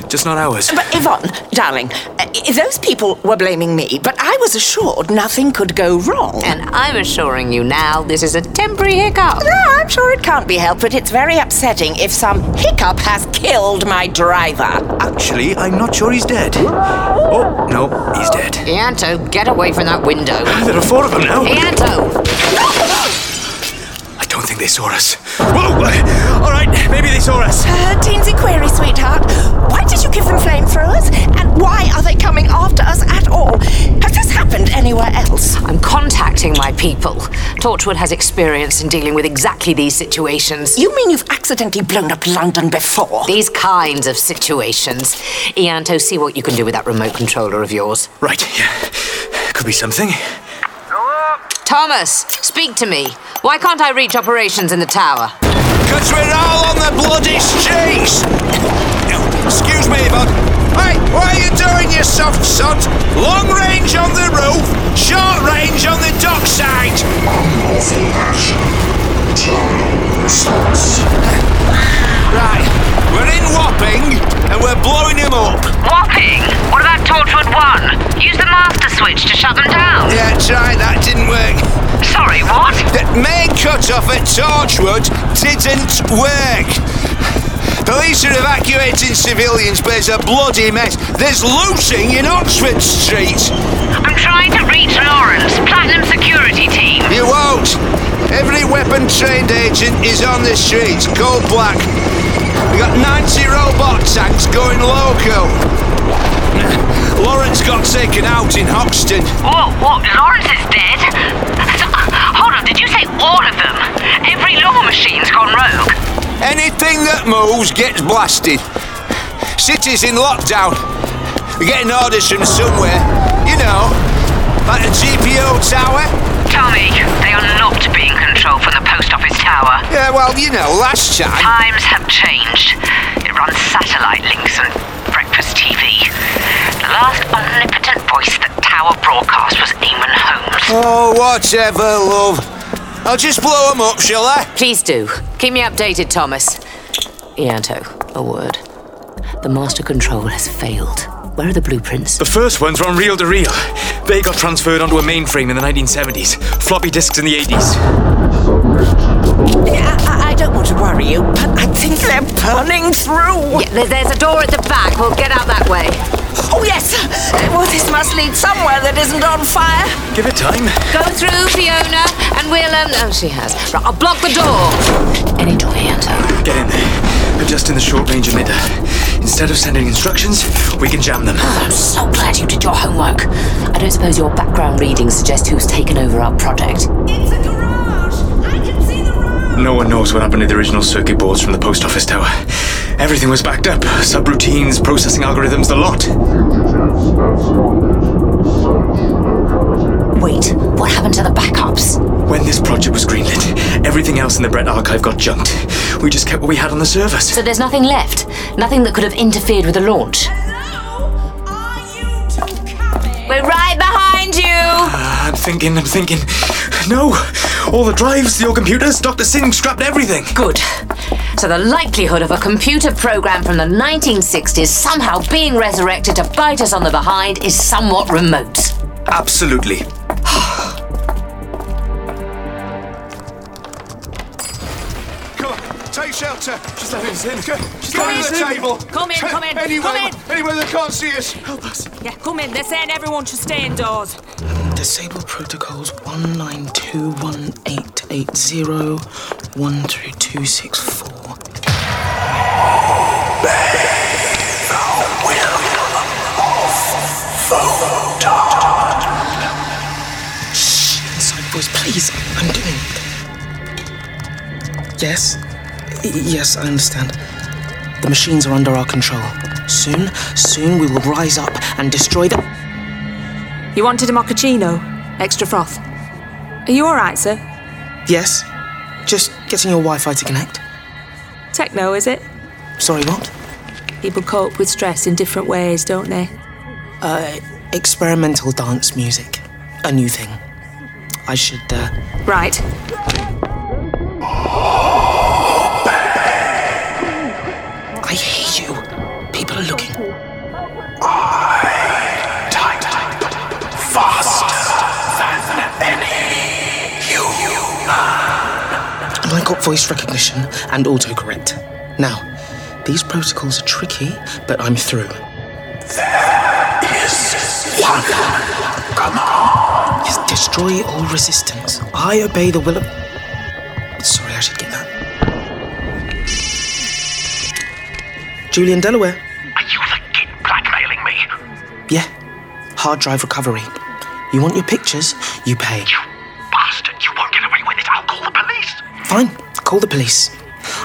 just not ours. But Yvonne, darling, uh, those people were blaming me, but I was assured nothing could go wrong. And I'm assuring you now this is a temporary hiccup. No, I'm sure it can't be helped, but it's very upsetting if some hiccup has killed my driver. Actually, I'm not sure he's dead. Oh, no, he's dead. Ianto, get away from that window. There are four of them now. Ianto! I don't think they saw us. Whoa! All right, maybe they saw us. Uh, teensy query, sweetheart. Why did you give them flamethrowers? And why are they coming after us at all? Has this happened anywhere else? I'm contacting my people. Torchwood has experience in dealing with exactly these situations. You mean you've accidentally blown up London before? These kinds of situations. Ianto, see what you can do with that remote controller of yours. Right, yeah. Could be something. Thomas, speak to me. Why can't I reach operations in the tower? Because we're all on the bloody streets! Excuse me, bud. Hey, what are you doing, you soft sod? Long range on the roof, short range on the dockside. Unlawful action. Terminal response. Right, we're in Wapping and we're blowing him up. Wapping? What about Torchwood 1? Use the master switch to shut them down. Yeah, tried, that didn't work. Sorry, what? The main cut-off at Torchwood didn't work. Police are evacuating civilians, but it's a bloody mess. There's looting in Oxford Street. I'm trying to reach Lawrence, Platinum Security Team. You won't. Every weapon trained agent is on the streets, cold black. We got 90 robot tanks going loco. Lawrence got taken out in Hoxton. Whoa, what? Lawrence is dead? So, uh, hold on, did you say all of them? Every law machine's gone rogue. Anything that moves gets blasted. City's in lockdown. We're getting orders from somewhere. You know, like the GPO tower. Tommy, they are not being controlled from the post office tower. Yeah, well, you know, last time. Times have changed. It runs satellite links and breakfast TV. The last omnipotent voice that Tower broadcast was Eamonn Holmes. Oh, whatever, love. I'll just blow them up, shall I? Please do. Keep me updated, Thomas. Ianto, a word. The master control has failed. Where are the blueprints? The first ones were on reel to reel. They got transferred onto a mainframe in the 1970s, floppy disks in the 80s. Yeah, I, I don't want to worry you, but I think they're burning through. Yeah, there- there's a door at the back. We'll get out that way. Oh, yes. Well, this must lead somewhere that isn't on fire. Give it time. Go through, Fiona, and we'll, um... Oh, she has. Right, I'll block the door. Any door, Ianto. Get in there. Adjust in the short range emitter. Instead of sending instructions, we can jam them. Ah, I'm so glad you did your homework. I don't suppose your background readings suggest who's taken over our project. It's a garage! I can see the road! No one knows what happened to the original circuit boards from the post office tower. Everything was backed up. Subroutines, processing algorithms, the lot. Wait, what happened to the backups? When this project was greenlit, everything else in the Brett archive got junked. We just kept what we had on the servers. So there's nothing left? Nothing that could have interfered with the launch? We're right behind you! Uh, I'm thinking, I'm thinking. No! All the drives, your computers, Dr. Singh scrapped everything. Good. So the likelihood of a computer program from the 1960s somehow being resurrected to bite us on the behind is somewhat remote. Absolutely. Come on, take shelter. She's letting us in. She's Come under in. the table. Come in, come in, Anywhere, come in. anywhere they can't see us. Help us. Yeah, come in. They're saying everyone should stay indoors. Disable protocols 192.1880 13264. Shh, please. I'm doing it. Yes? Yes, I understand. The machines are under our control. Soon, soon we will rise up and destroy them. You wanted a mochaccino? Extra froth. Are you alright, sir? Yes? Just getting your Wi Fi to connect. Techno, is it? Sorry, what? People cope with stress in different ways, don't they? Uh, experimental dance music. A new thing. I should, uh. Right. I hear you. People are looking. I tight, faster than any human. And I got voice recognition and autocorrect. Now, these protocols are tricky, but I'm through. There is one. Come Yes, destroy all resistance. I obey the will of. Sorry, I should get that. Julian Delaware. Are you the git blackmailing me? Yeah. Hard drive recovery. You want your pictures? You pay. Bastard, you won't get away with it. I'll call the police. Fine. Call the police.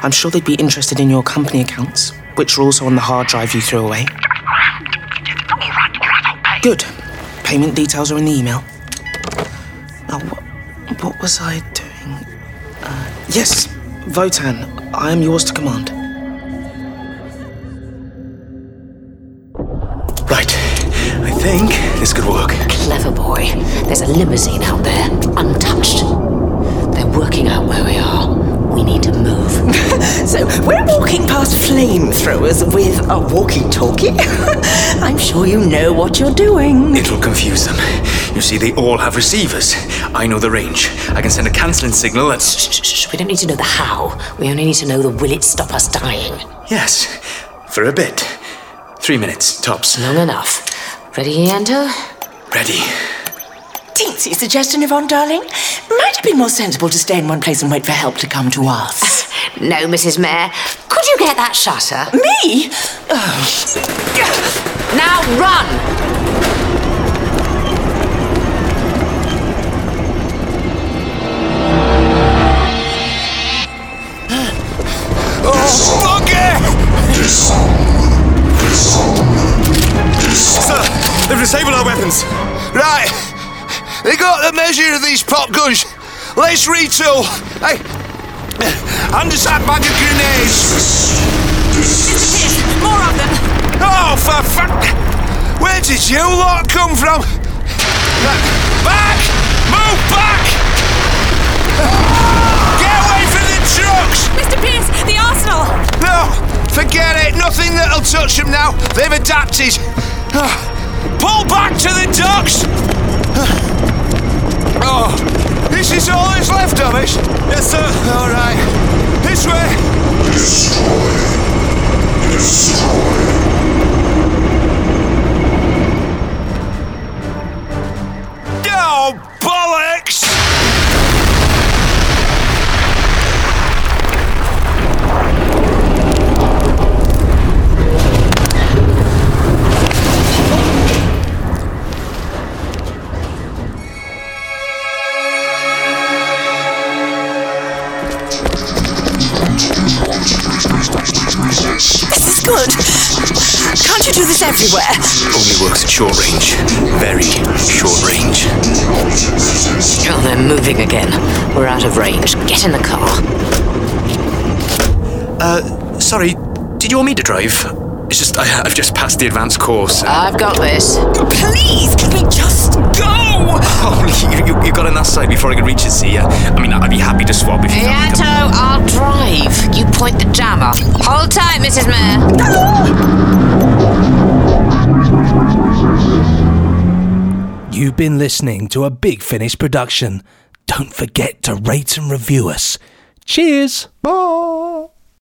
I'm sure they'd be interested in your company accounts, which are also on the hard drive you threw away. Good. Payment details are in the email. Now, what, what was I doing? Uh, yes, WOTAN. I am yours to command. Right. I think this could work. Clever boy. There's a limousine out there, untouched. They're working out where we are. We need to move. so we're walking past flamethrowers with a walkie-talkie. I'm sure you know what you're doing. It'll confuse them. You see, they all have receivers. I know the range. I can send a cancelling signal that's. Shh, shh, shh. We don't need to know the how. We only need to know the will it stop us dying. Yes, for a bit. Three minutes, tops. Long enough. Ready, Ianto? Ready. Teensy suggestion, Yvonne, darling. Might it be more sensible to stay in one place and wait for help to come to us? No, Mrs. Mayor. Could you get that shutter? Me? Oh. Now run! Oh, bugger! Sir, they've disabled our weapons. Right. They got the measure of these pop guns. Let's retool. Hey, hand us that bag of grenades. Mr. Pierce! More of them! Oh, for fuck! Where did you lot come from? Back! Move back! Get away from the trucks! Mr. Pierce, the arsenal! No, forget it. Nothing that'll touch them now. They've adapted. Ah, Pull back to the docks. Oh, this is all that's left of us. Yes, sir. All right. This way. Oh, Can't you do this everywhere? Only works at short range. Very short range. Oh, they're moving again. We're out of range. Get in the car. Uh, sorry, did you want me to drive? It's just, I, I've just passed the advanced course. I've got this. Please, can we just go? Oh, you, you, you got on that side before I could reach it, see ya. I mean, I'd be happy to swap if you felt like Ianto, I'll drive. You point the jammer. Hold tight, Mrs. Mayor. You've been listening to a Big Finish production. Don't forget to rate and review us. Cheers. Bye.